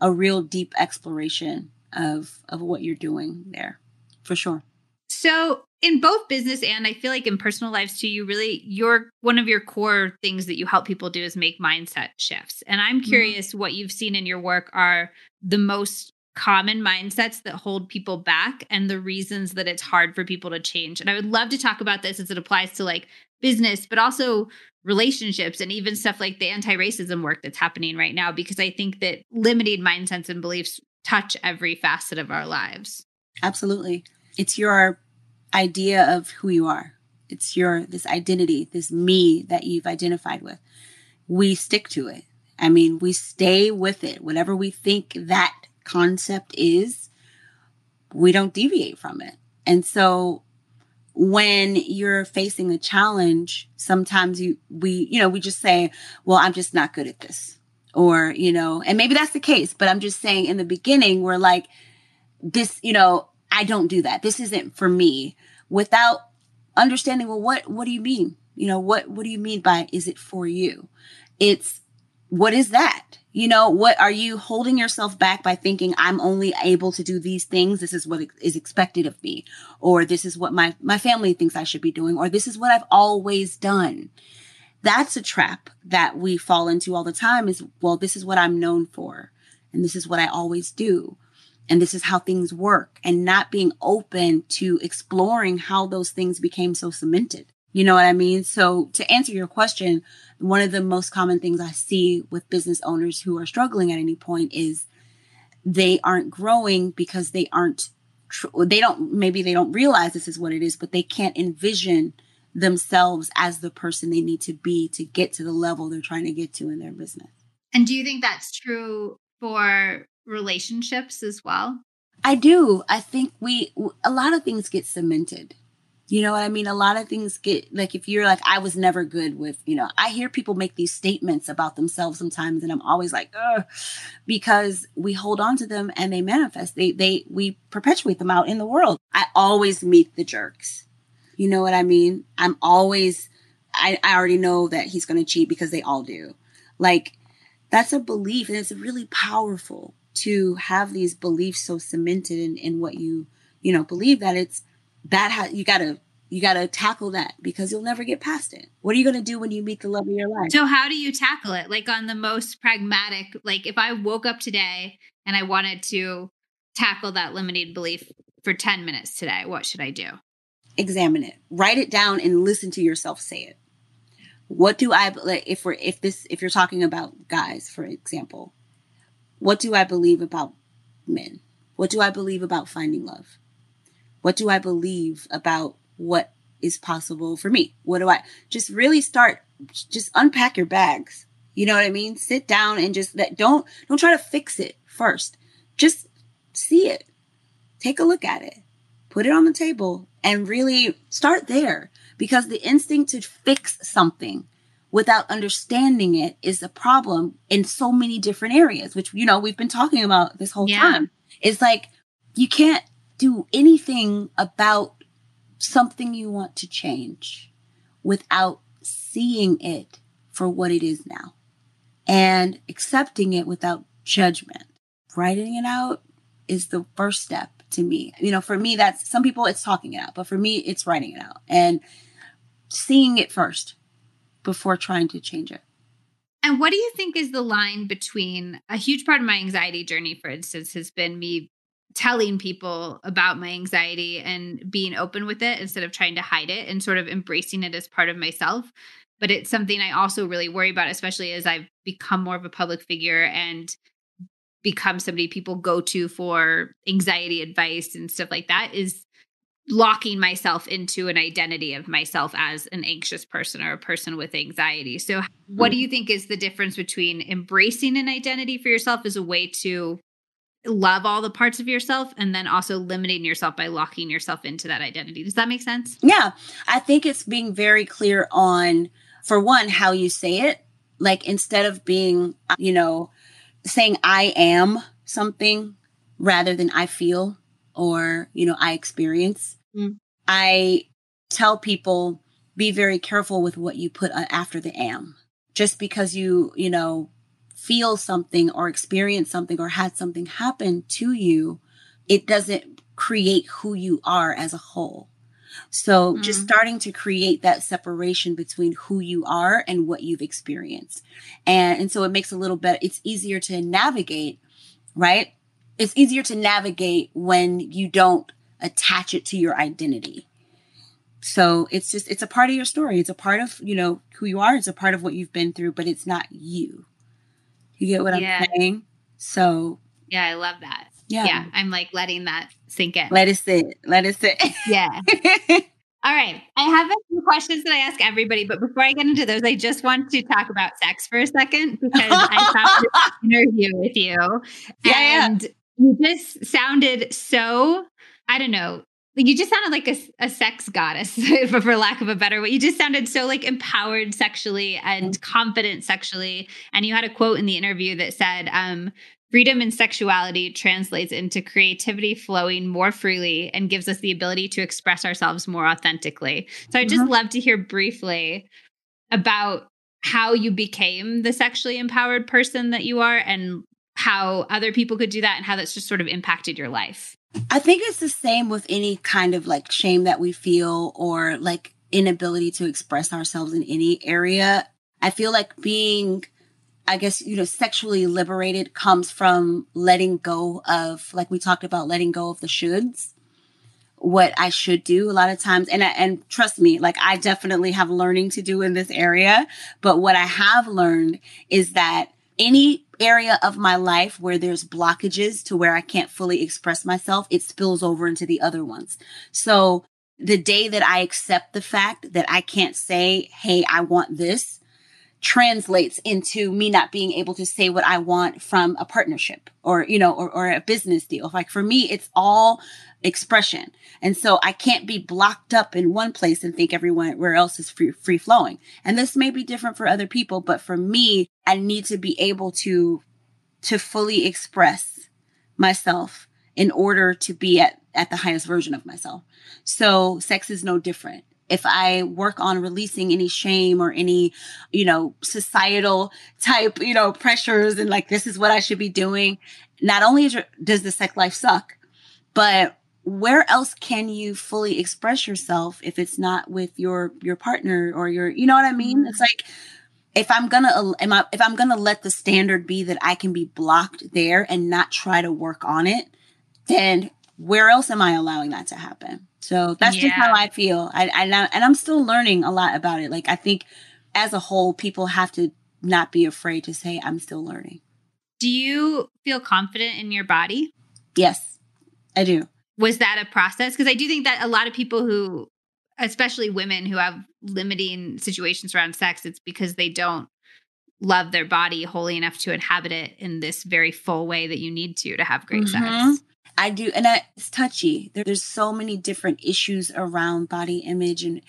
a real deep exploration of of what you're doing there for sure so in both business and I feel like in personal lives too, you really your one of your core things that you help people do is make mindset shifts. And I'm mm-hmm. curious mm-hmm. what you've seen in your work are the most common mindsets that hold people back and the reasons that it's hard for people to change. And I would love to talk about this as it applies to like business, but also relationships and even stuff like the anti-racism work that's happening right now because I think that limiting mindsets and beliefs touch every facet of our lives. Absolutely. It's your idea of who you are. It's your, this identity, this me that you've identified with. We stick to it. I mean, we stay with it. Whatever we think that concept is, we don't deviate from it. And so when you're facing a challenge, sometimes you, we, you know, we just say, well, I'm just not good at this. Or, you know, and maybe that's the case, but I'm just saying in the beginning, we're like, this, you know, I don't do that. This isn't for me without understanding, well, what, what do you mean? You know, what, what do you mean by, is it for you? It's, what is that? You know, what are you holding yourself back by thinking I'm only able to do these things? This is what is expected of me, or this is what my, my family thinks I should be doing, or this is what I've always done. That's a trap that we fall into all the time is, well, this is what I'm known for. And this is what I always do and this is how things work and not being open to exploring how those things became so cemented. You know what I mean? So to answer your question, one of the most common things I see with business owners who are struggling at any point is they aren't growing because they aren't, tr- they don't, maybe they don't realize this is what it is, but they can't envision themselves as the person they need to be to get to the level they're trying to get to in their business. And do you think that's true for relationships as well? I do. I think we, a lot of things get cemented. You know what I mean? A lot of things get like if you're like, I was never good with, you know, I hear people make these statements about themselves sometimes, and I'm always like, Ugh, because we hold on to them and they manifest. They they we perpetuate them out in the world. I always meet the jerks. You know what I mean? I'm always I, I already know that he's gonna cheat because they all do. Like that's a belief and it's really powerful to have these beliefs so cemented in, in what you, you know, believe that it's that ha- you gotta you gotta tackle that because you'll never get past it. What are you gonna do when you meet the love of your life? So how do you tackle it? Like on the most pragmatic, like if I woke up today and I wanted to tackle that limiting belief for 10 minutes today, what should I do? Examine it. Write it down and listen to yourself say it. What do I like if we're if this if you're talking about guys, for example, what do I believe about men? What do I believe about finding love? What do I believe about what is possible for me? What do I just really start just unpack your bags. You know what I mean? Sit down and just that don't don't try to fix it first. Just see it. Take a look at it. Put it on the table and really start there because the instinct to fix something without understanding it is a problem in so many different areas, which, you know, we've been talking about this whole yeah. time. It's like you can't do anything about something you want to change without seeing it for what it is now and accepting it without judgment. Writing it out is the first step to me. You know, for me, that's some people it's talking it out, but for me, it's writing it out and seeing it first before trying to change it. And what do you think is the line between a huge part of my anxiety journey, for instance, has been me telling people about my anxiety and being open with it instead of trying to hide it and sort of embracing it as part of myself. But it's something I also really worry about, especially as I've become more of a public figure and become somebody people go to for anxiety advice and stuff like that is locking myself into an identity of myself as an anxious person or a person with anxiety. So, what do mm. you think is the difference between embracing an identity for yourself as a way to love all the parts of yourself and then also limiting yourself by locking yourself into that identity. Does that make sense? Yeah. I think it's being very clear on, for one, how you say it. Like instead of being, you know, saying I am something rather than I feel or, you know, I experience, mm. I tell people be very careful with what you put after the am. Just because you, you know, feel something or experience something or had something happen to you, it doesn't create who you are as a whole. So mm-hmm. just starting to create that separation between who you are and what you've experienced. And, and so it makes a little bit, it's easier to navigate, right? It's easier to navigate when you don't attach it to your identity. So it's just, it's a part of your story. It's a part of, you know, who you are. It's a part of what you've been through, but it's not you. You get what yeah. I'm saying? So yeah, I love that. Yeah. Yeah. I'm like letting that sink in. Let it sit. Let it sit. Yeah. *laughs* All right. I have a few questions that I ask everybody, but before I get into those, I just want to talk about sex for a second because I *laughs* saw this interview with you. Yeah, and yeah. you just sounded so, I don't know, you just sounded like a, a sex goddess *laughs* for lack of a better way you just sounded so like empowered sexually and mm-hmm. confident sexually and you had a quote in the interview that said um, freedom in sexuality translates into creativity flowing more freely and gives us the ability to express ourselves more authentically so i'd just mm-hmm. love to hear briefly about how you became the sexually empowered person that you are and how other people could do that and how that's just sort of impacted your life I think it's the same with any kind of like shame that we feel or like inability to express ourselves in any area. I feel like being, I guess, you know, sexually liberated comes from letting go of, like we talked about, letting go of the shoulds, what I should do a lot of times. And, and trust me, like I definitely have learning to do in this area. But what I have learned is that any area of my life where there's blockages to where I can't fully express myself, it spills over into the other ones. So the day that I accept the fact that I can't say, Hey, I want this, translates into me not being able to say what I want from a partnership or, you know, or, or a business deal. Like for me, it's all expression. And so I can't be blocked up in one place and think everyone where else is free, free flowing. And this may be different for other people, but for me, I need to be able to, to fully express myself in order to be at, at the highest version of myself. So sex is no different if I work on releasing any shame or any, you know, societal type, you know, pressures and like, this is what I should be doing. Not only does the sex life suck, but where else can you fully express yourself if it's not with your, your partner or your, you know what I mean? It's mm-hmm. like, if I'm gonna, am I, if I'm gonna let the standard be that I can be blocked there and not try to work on it, then where else am I allowing that to happen? So that's yeah. just how I feel. I, I and I'm still learning a lot about it. Like I think as a whole, people have to not be afraid to say I'm still learning. Do you feel confident in your body? Yes, I do. Was that a process? Because I do think that a lot of people who, especially women who have limiting situations around sex, it's because they don't love their body wholly enough to inhabit it in this very full way that you need to to have great mm-hmm. sex. I do, and I, it's touchy. There, there's so many different issues around body image, and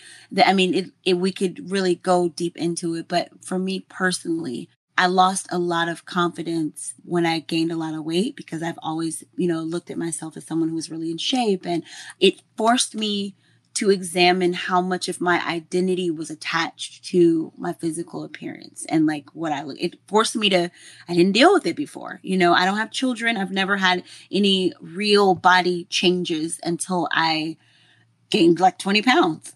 I mean, it, it, we could really go deep into it. But for me personally, I lost a lot of confidence when I gained a lot of weight because I've always, you know, looked at myself as someone who was really in shape, and it forced me to examine how much of my identity was attached to my physical appearance and like what I look. It forced me to, I didn't deal with it before. You know, I don't have children. I've never had any real body changes until I gained like 20 pounds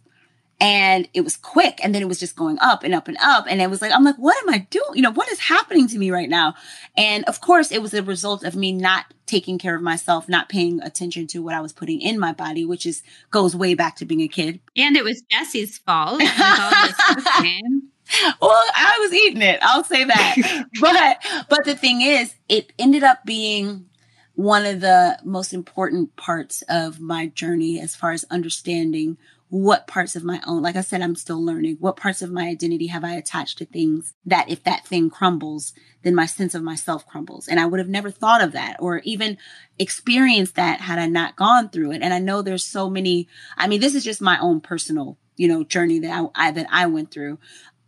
and it was quick and then it was just going up and up and up and it was like i'm like what am i doing? You know what is happening to me right now? And of course it was a result of me not taking care of myself not paying attention to what i was putting in my body which is goes way back to being a kid. And it was jesse's fault. *laughs* Well i was eating it i'll say that. *laughs* But but the thing is it ended up being one of the most important parts of my journey as far as understanding what parts of my own, like I said, I'm still learning. What parts of my identity have I attached to things that if that thing crumbles, then my sense of myself crumbles. And I would have never thought of that or even experienced that had I not gone through it. And I know there's so many, I mean, this is just my own personal, you know, journey that I, I that I went through.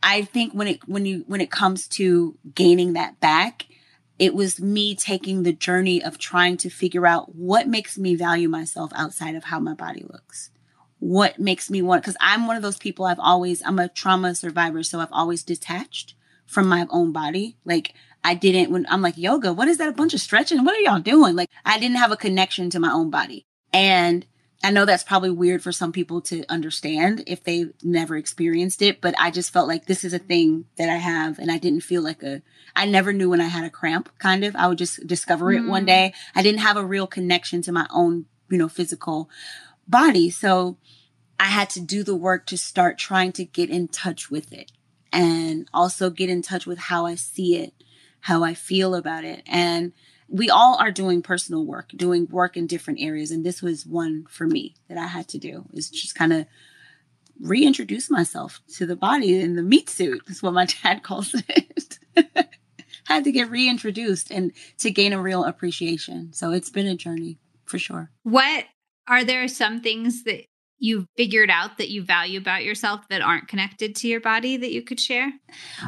I think when it, when you, when it comes to gaining that back, it was me taking the journey of trying to figure out what makes me value myself outside of how my body looks what makes me want because I'm one of those people I've always I'm a trauma survivor, so I've always detached from my own body. Like I didn't when I'm like yoga, what is that? A bunch of stretching? What are y'all doing? Like I didn't have a connection to my own body. And I know that's probably weird for some people to understand if they never experienced it, but I just felt like this is a thing that I have and I didn't feel like a I never knew when I had a cramp kind of. I would just discover it mm. one day. I didn't have a real connection to my own, you know, physical body. So I had to do the work to start trying to get in touch with it and also get in touch with how I see it, how I feel about it. And we all are doing personal work, doing work in different areas. And this was one for me that I had to do is just kind of reintroduce myself to the body in the meat suit. That's what my *laughs* dad calls it. *laughs* had to get reintroduced and to gain a real appreciation. So it's been a journey for sure. What are there some things that you've figured out that you value about yourself that aren't connected to your body that you could share?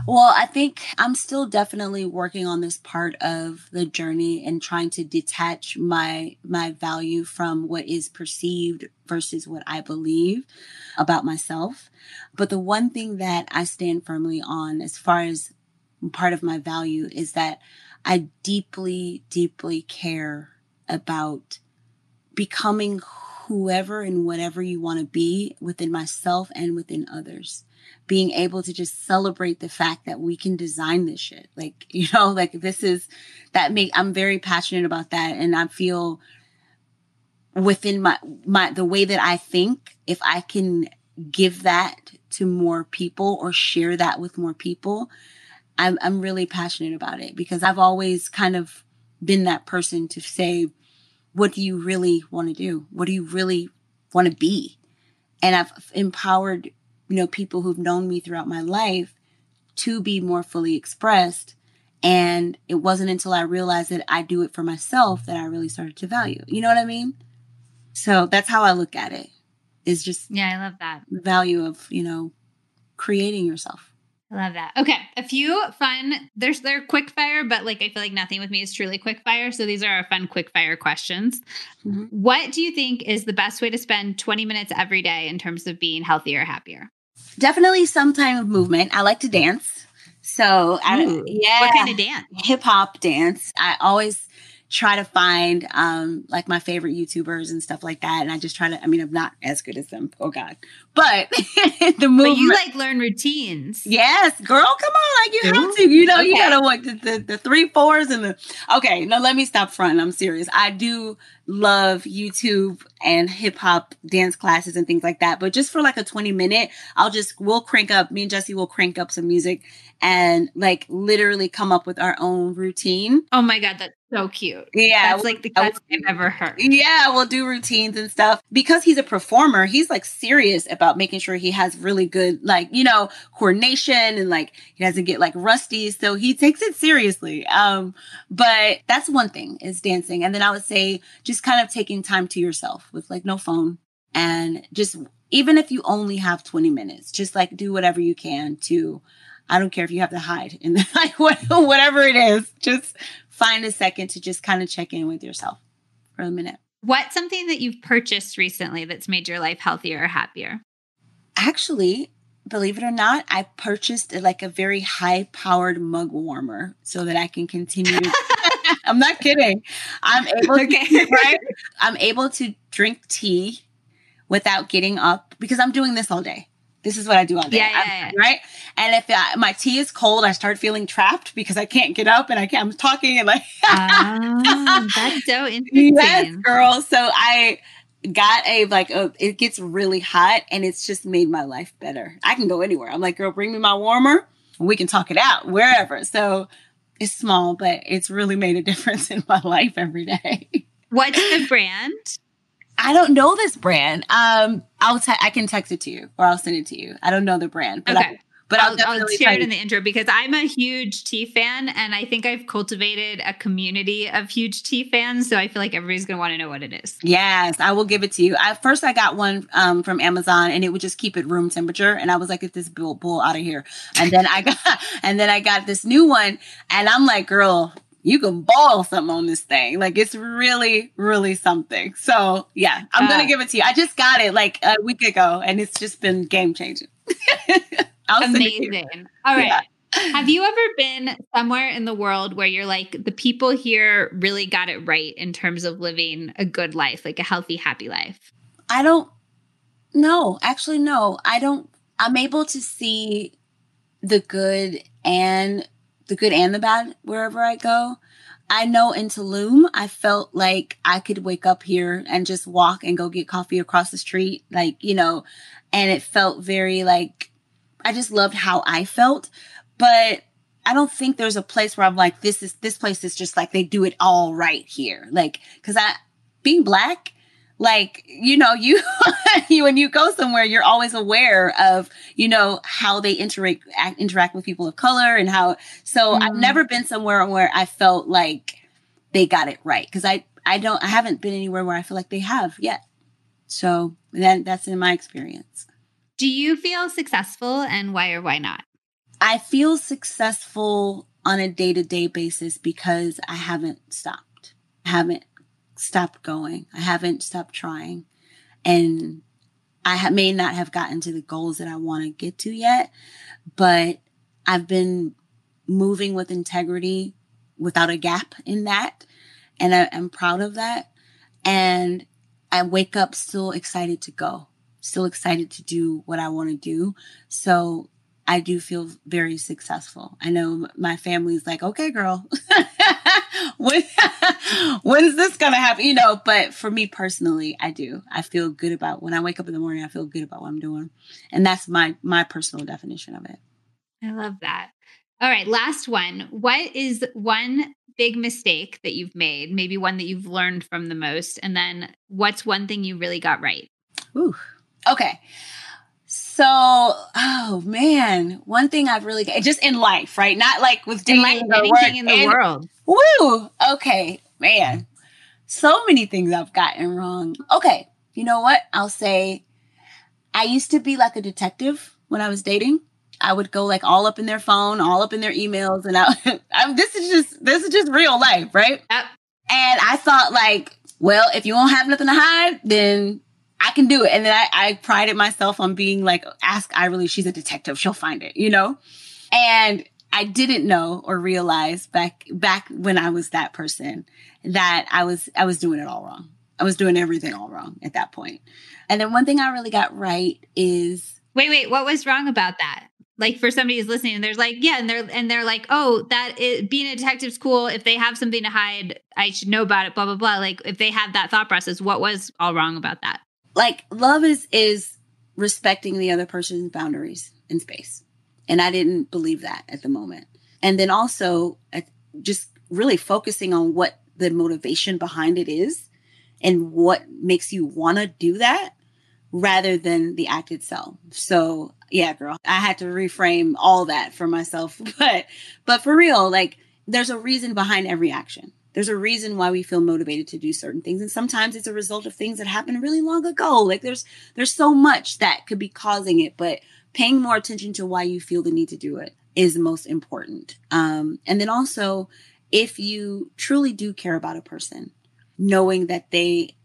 Well, I think I'm still definitely working on this part of the journey and trying to detach my my value from what is perceived versus what I believe about myself. But the one thing that I stand firmly on as far as part of my value is that I deeply deeply care about becoming whoever and whatever you want to be within myself and within others. Being able to just celebrate the fact that we can design this shit. Like, *laughs* you know, like this is that make I'm very passionate about that and I feel within my my the way that I think, if I can give that to more people or share that with more people, I'm I'm really passionate about it because I've always kind of been that person to say, what do you really want to do? What do you really want to be? And I've empowered, you know, people who've known me throughout my life to be more fully expressed. And it wasn't until I realized that I do it for myself that I really started to value. You know what I mean? So that's how I look at it. Is just yeah, I love that value of you know creating yourself. I love that. Okay, a few fun. There's they're quick fire, but like I feel like nothing with me is truly quick fire. So these are our fun quick fire questions. Mm-hmm. What do you think is the best way to spend 20 minutes every day in terms of being healthier, happier? Definitely some time of movement. I like to dance. So, I, yeah. What kind of dance? Hip hop dance. I always try to find um like my favorite YouTubers and stuff like that. And I just try to I mean I'm not as good as them, oh God. But *laughs* the movement But you like learn routines. Yes, girl, come on. Like you Ooh, have to. You know, okay. you gotta what the, the, the three fours and the okay, no, let me stop front. I'm serious. I do love YouTube and hip hop dance classes and things like that. But just for like a 20 minute, I'll just, we'll crank up, me and Jesse will crank up some music and like literally come up with our own routine. Oh my God, that's so cute. Yeah. That's like the best I've ever heard. Yeah, we'll do routines and stuff. Because he's a performer, he's like serious about making sure he has really good, like, you know, coordination and like he doesn't get like rusty. So he takes it seriously. Um, but that's one thing is dancing. And then I would say just kind of taking time to yourself with like no phone and just even if you only have 20 minutes, just like do whatever you can to I don't care if you have to hide in the, *laughs* like whatever it is. Just find a second to just kind of check in with yourself for a minute. What's something that you've purchased recently that's made your life healthier or happier? Actually, believe it or not, I purchased like a very high powered mug warmer so that I can continue. *laughs* *laughs* I'm not kidding. I'm able okay. to, right? I'm able to drink tea without getting up because I'm doing this all day. This is what I do all day. Yeah, yeah, yeah. Right. And if I, my tea is cold, I start feeling trapped because I can't get up and I can't, I'm talking and like, oh, *laughs* that's so interesting. Yes, girl. So I, got a like a, it gets really hot and it's just made my life better. I can go anywhere. I'm like, girl, bring me my warmer. We can talk it out wherever. So it's small, but it's really made a *laughs* difference in my life every day. What's the brand? I don't know this brand. Um, I'll te- I can text it to you or I'll send it to you. I don't know the brand, but okay. I, but I'll, I'll, I'll share it in the intro because I'm a huge tea fan, and I think I've cultivated a community of huge tea fans. So I feel like everybody's gonna want to know what it is. Yes, I will give it to you. At first, I got one um, from Amazon, and it would just keep it room temperature, and I was like, "Get this bull, bull out of here!" And then I *laughs* got, and then I got this new one, and I'm like, "Girl, you can boil something on this thing. Like it's really, really something. So yeah, I'm uh, gonna give it to you. I just got it like a week ago and it's just been game changing. *laughs* amazing. All right. Yeah. Have you ever been somewhere in the world where you're like, the people here really got it right in terms of living a good life, like a healthy, happy life? I don't no, actually no. I don't I'm able to see the good and the good and the bad wherever I go. I know in Tulum, I felt like I could wake up here and just walk and go get coffee across the street, like, you know, and it felt very like, I just loved how I felt. But I don't think there's a place where I'm like, this is, this place is just like, they do it all right here. Like, cause I, being black, like you know you *laughs* you when you go somewhere you're always aware of you know how they interact interact with people of color and how so mm. i've never been somewhere where i felt like they got it right because i i don't i haven't been anywhere where i feel like they have yet. So then that's in my experience. Do you feel successful and why or why not? I feel successful on a day-to-day basis because i haven't stopped. I haven't stopped going. I haven't stopped trying. And I may not have gotten to the goals that I want to get to yet, but I've been moving with integrity without a gap in that. And I, am proud of that. And I wake up still excited to go, still excited to do what I want to do. So I do feel very successful. I know my family's like, okay, girl, *laughs* *laughs* when, *laughs* when's this gonna happen? You know, but for me personally, I do. I feel good about when I wake up in the morning. I feel good about what I'm doing, and that's my my personal definition of it. I love that. All right, last one. What is one big mistake that you've made? Maybe one that you've learned from the most, and then what's one thing you really got right? Ooh, okay So, oh man, one thing I've really just in life, right? Not like with dating or anything in the and- world. Woo! Okay, man. So many things I've gotten wrong. Okay, you know what? I'll say I used to be like a detective when I was dating. I would go like all up in their phone, all up in their emails, and I, *laughs* I'm, this is just this is just real life, right? Yep. And I thought like, well, if you don't have nothing to hide, then I can do it. And then I, I prided myself on being like, ask Ivirlei, she's a detective, she'll find it, you know? And I didn't know or realize back back when I was that person that I was I was doing it all wrong. I was doing everything all wrong at that point. And then one thing I really got right is Wait, wait, what was wrong about that? Like for somebody who's listening, there's like, yeah, and they're and they're like, oh, that is, being a detective's cool. If they have something to hide, I should know about it. Blah blah blah. Like if they have that thought process, what was all wrong about that? Like love is is respecting the other person's boundaries in space. And i didn't believe that at the moment. And then also uh, just really focusing on what the motivation behind it is and what makes you want to do that rather than the act itself. So yeah girl i had to reframe all that for myself. *laughs* But but for real like there's a reason behind every action there's a reason why we feel motivated to do certain things. And sometimes it's a result of things that happened really long ago. Like there's there's so much that could be causing it but paying more attention to why you feel the need to do it is most important. Um and then also if you truly do care about a person knowing that they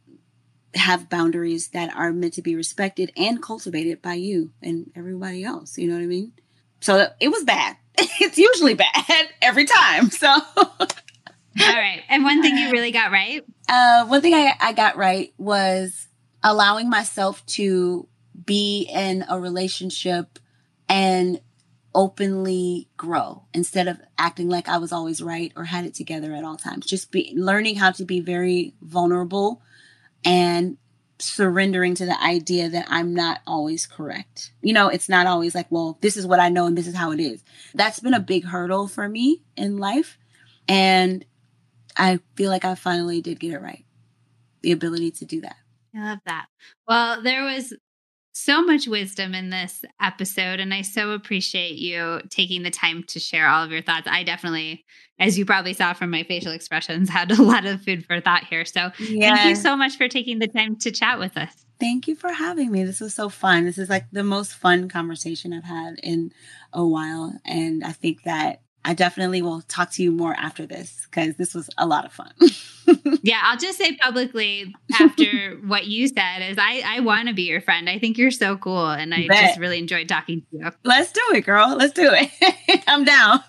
have boundaries that are meant to be respected and cultivated by you and everybody else you know what i mean? So it was bad. *laughs* It's usually bad *laughs* every time so *laughs* All right. And one thing you really got right. Uh, one thing I, I got right was allowing myself to be in a relationship and openly grow instead of acting like I was always right or had it together at all times. Just be learning how to be very vulnerable and surrendering to the idea that I'm not always correct. You know, it's not always like, well, this is what I know and this is how it is. That's been a big hurdle for me in life. And I feel like I finally did get it right. The ability to do that. I love that. Well, there was so much wisdom in this episode, and I so appreciate you taking the time to share all of your thoughts. I definitely, as you probably saw from my facial expressions, *laughs* had a lot of food for thought here. So thank you so much for taking the time to chat with us. Thank you for having me. This was so fun. This is like the most fun conversation I've had in a while. And I think that I definitely will talk to you more after this because this was a lot of fun. *laughs* yeah, I'll just say publicly after *laughs* what you said is I I want to be your friend. I think you're so cool and I Bet. just really enjoyed talking to you. Let's do it, girl. Let's do it. *laughs* I'm down.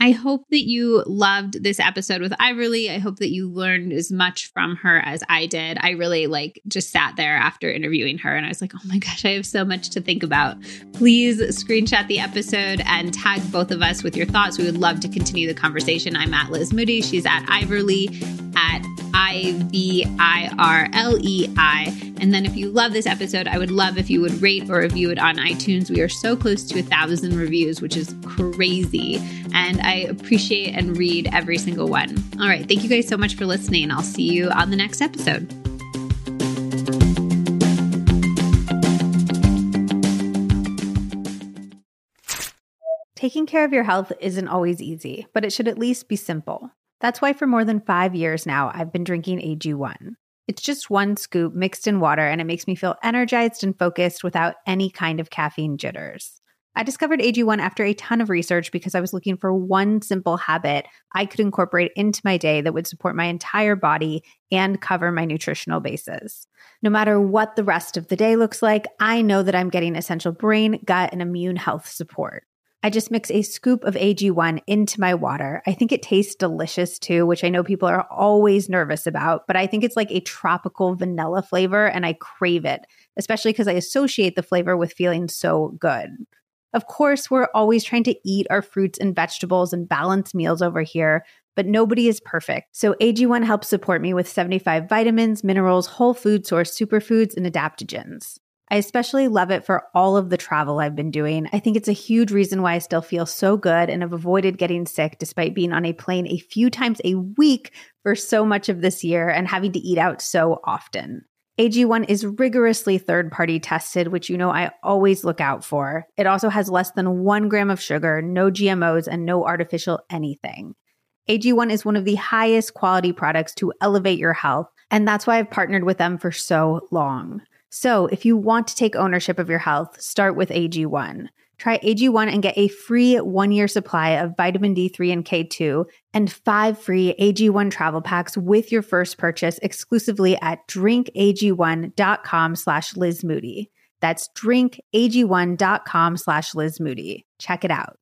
I hope that you loved this episode with Ivirlei. I hope that you learned as much from her as I did. I really like just sat there after interviewing her and I was like, oh my gosh, I have so much to think about. Please screenshot the episode and tag both of us with your thoughts. We would love to continue the conversation. I'm at Liz Moody. She's at Ivirlei at I V I R L E I. And then if you love this episode, I would love if you would rate or review it on iTunes. We are so close to a thousand reviews, which is crazy. And I appreciate and read every single one. All right. Thank you guys so much for listening. I'll see you on the next episode. Taking care of your health isn't always easy, but it should at least be simple. That's why for more than five years now, I've been drinking AG1. It's just one scoop mixed in water, and it makes me feel energized and focused without any kind of caffeine jitters. I discovered AG1 after a ton of research because I was looking for one simple habit I could incorporate into my day that would support my entire body and cover my nutritional bases. No matter what the rest of the day looks like, I know that I'm getting essential brain, gut, and immune health support. I just mix a scoop of AG1 into my water. I think it tastes delicious too, which I know people are always nervous about, but I think it's like a tropical vanilla flavor and I crave it, especially because I associate the flavor with feeling so good. Of course, we're always trying to eat our fruits and vegetables and balance meals over here, but nobody is perfect. So AG1 helps support me with 75 vitamins, minerals, whole food source superfoods, and adaptogens. I especially love it for all of the travel I've been doing. I think it's a huge reason why I still feel so good and have avoided getting sick despite being on a plane a few times a week for so much of this year and having to eat out so often. AG1 is rigorously third party tested, which you know I always look out for. It also has less than one gram of sugar, no GMOs, and no artificial anything. AG1 is one of the highest quality products to elevate your health, and that's why I've partnered with them for so long. So if you want to take ownership of your health, start with AG1. Try AG1 and get a free one year supply of vitamin D3 and K2 and five free AG1 travel packs with your first purchase exclusively at drinkag1.com slash Liz Moody. That's drinkag1.com slash Liz Moody. Check it out.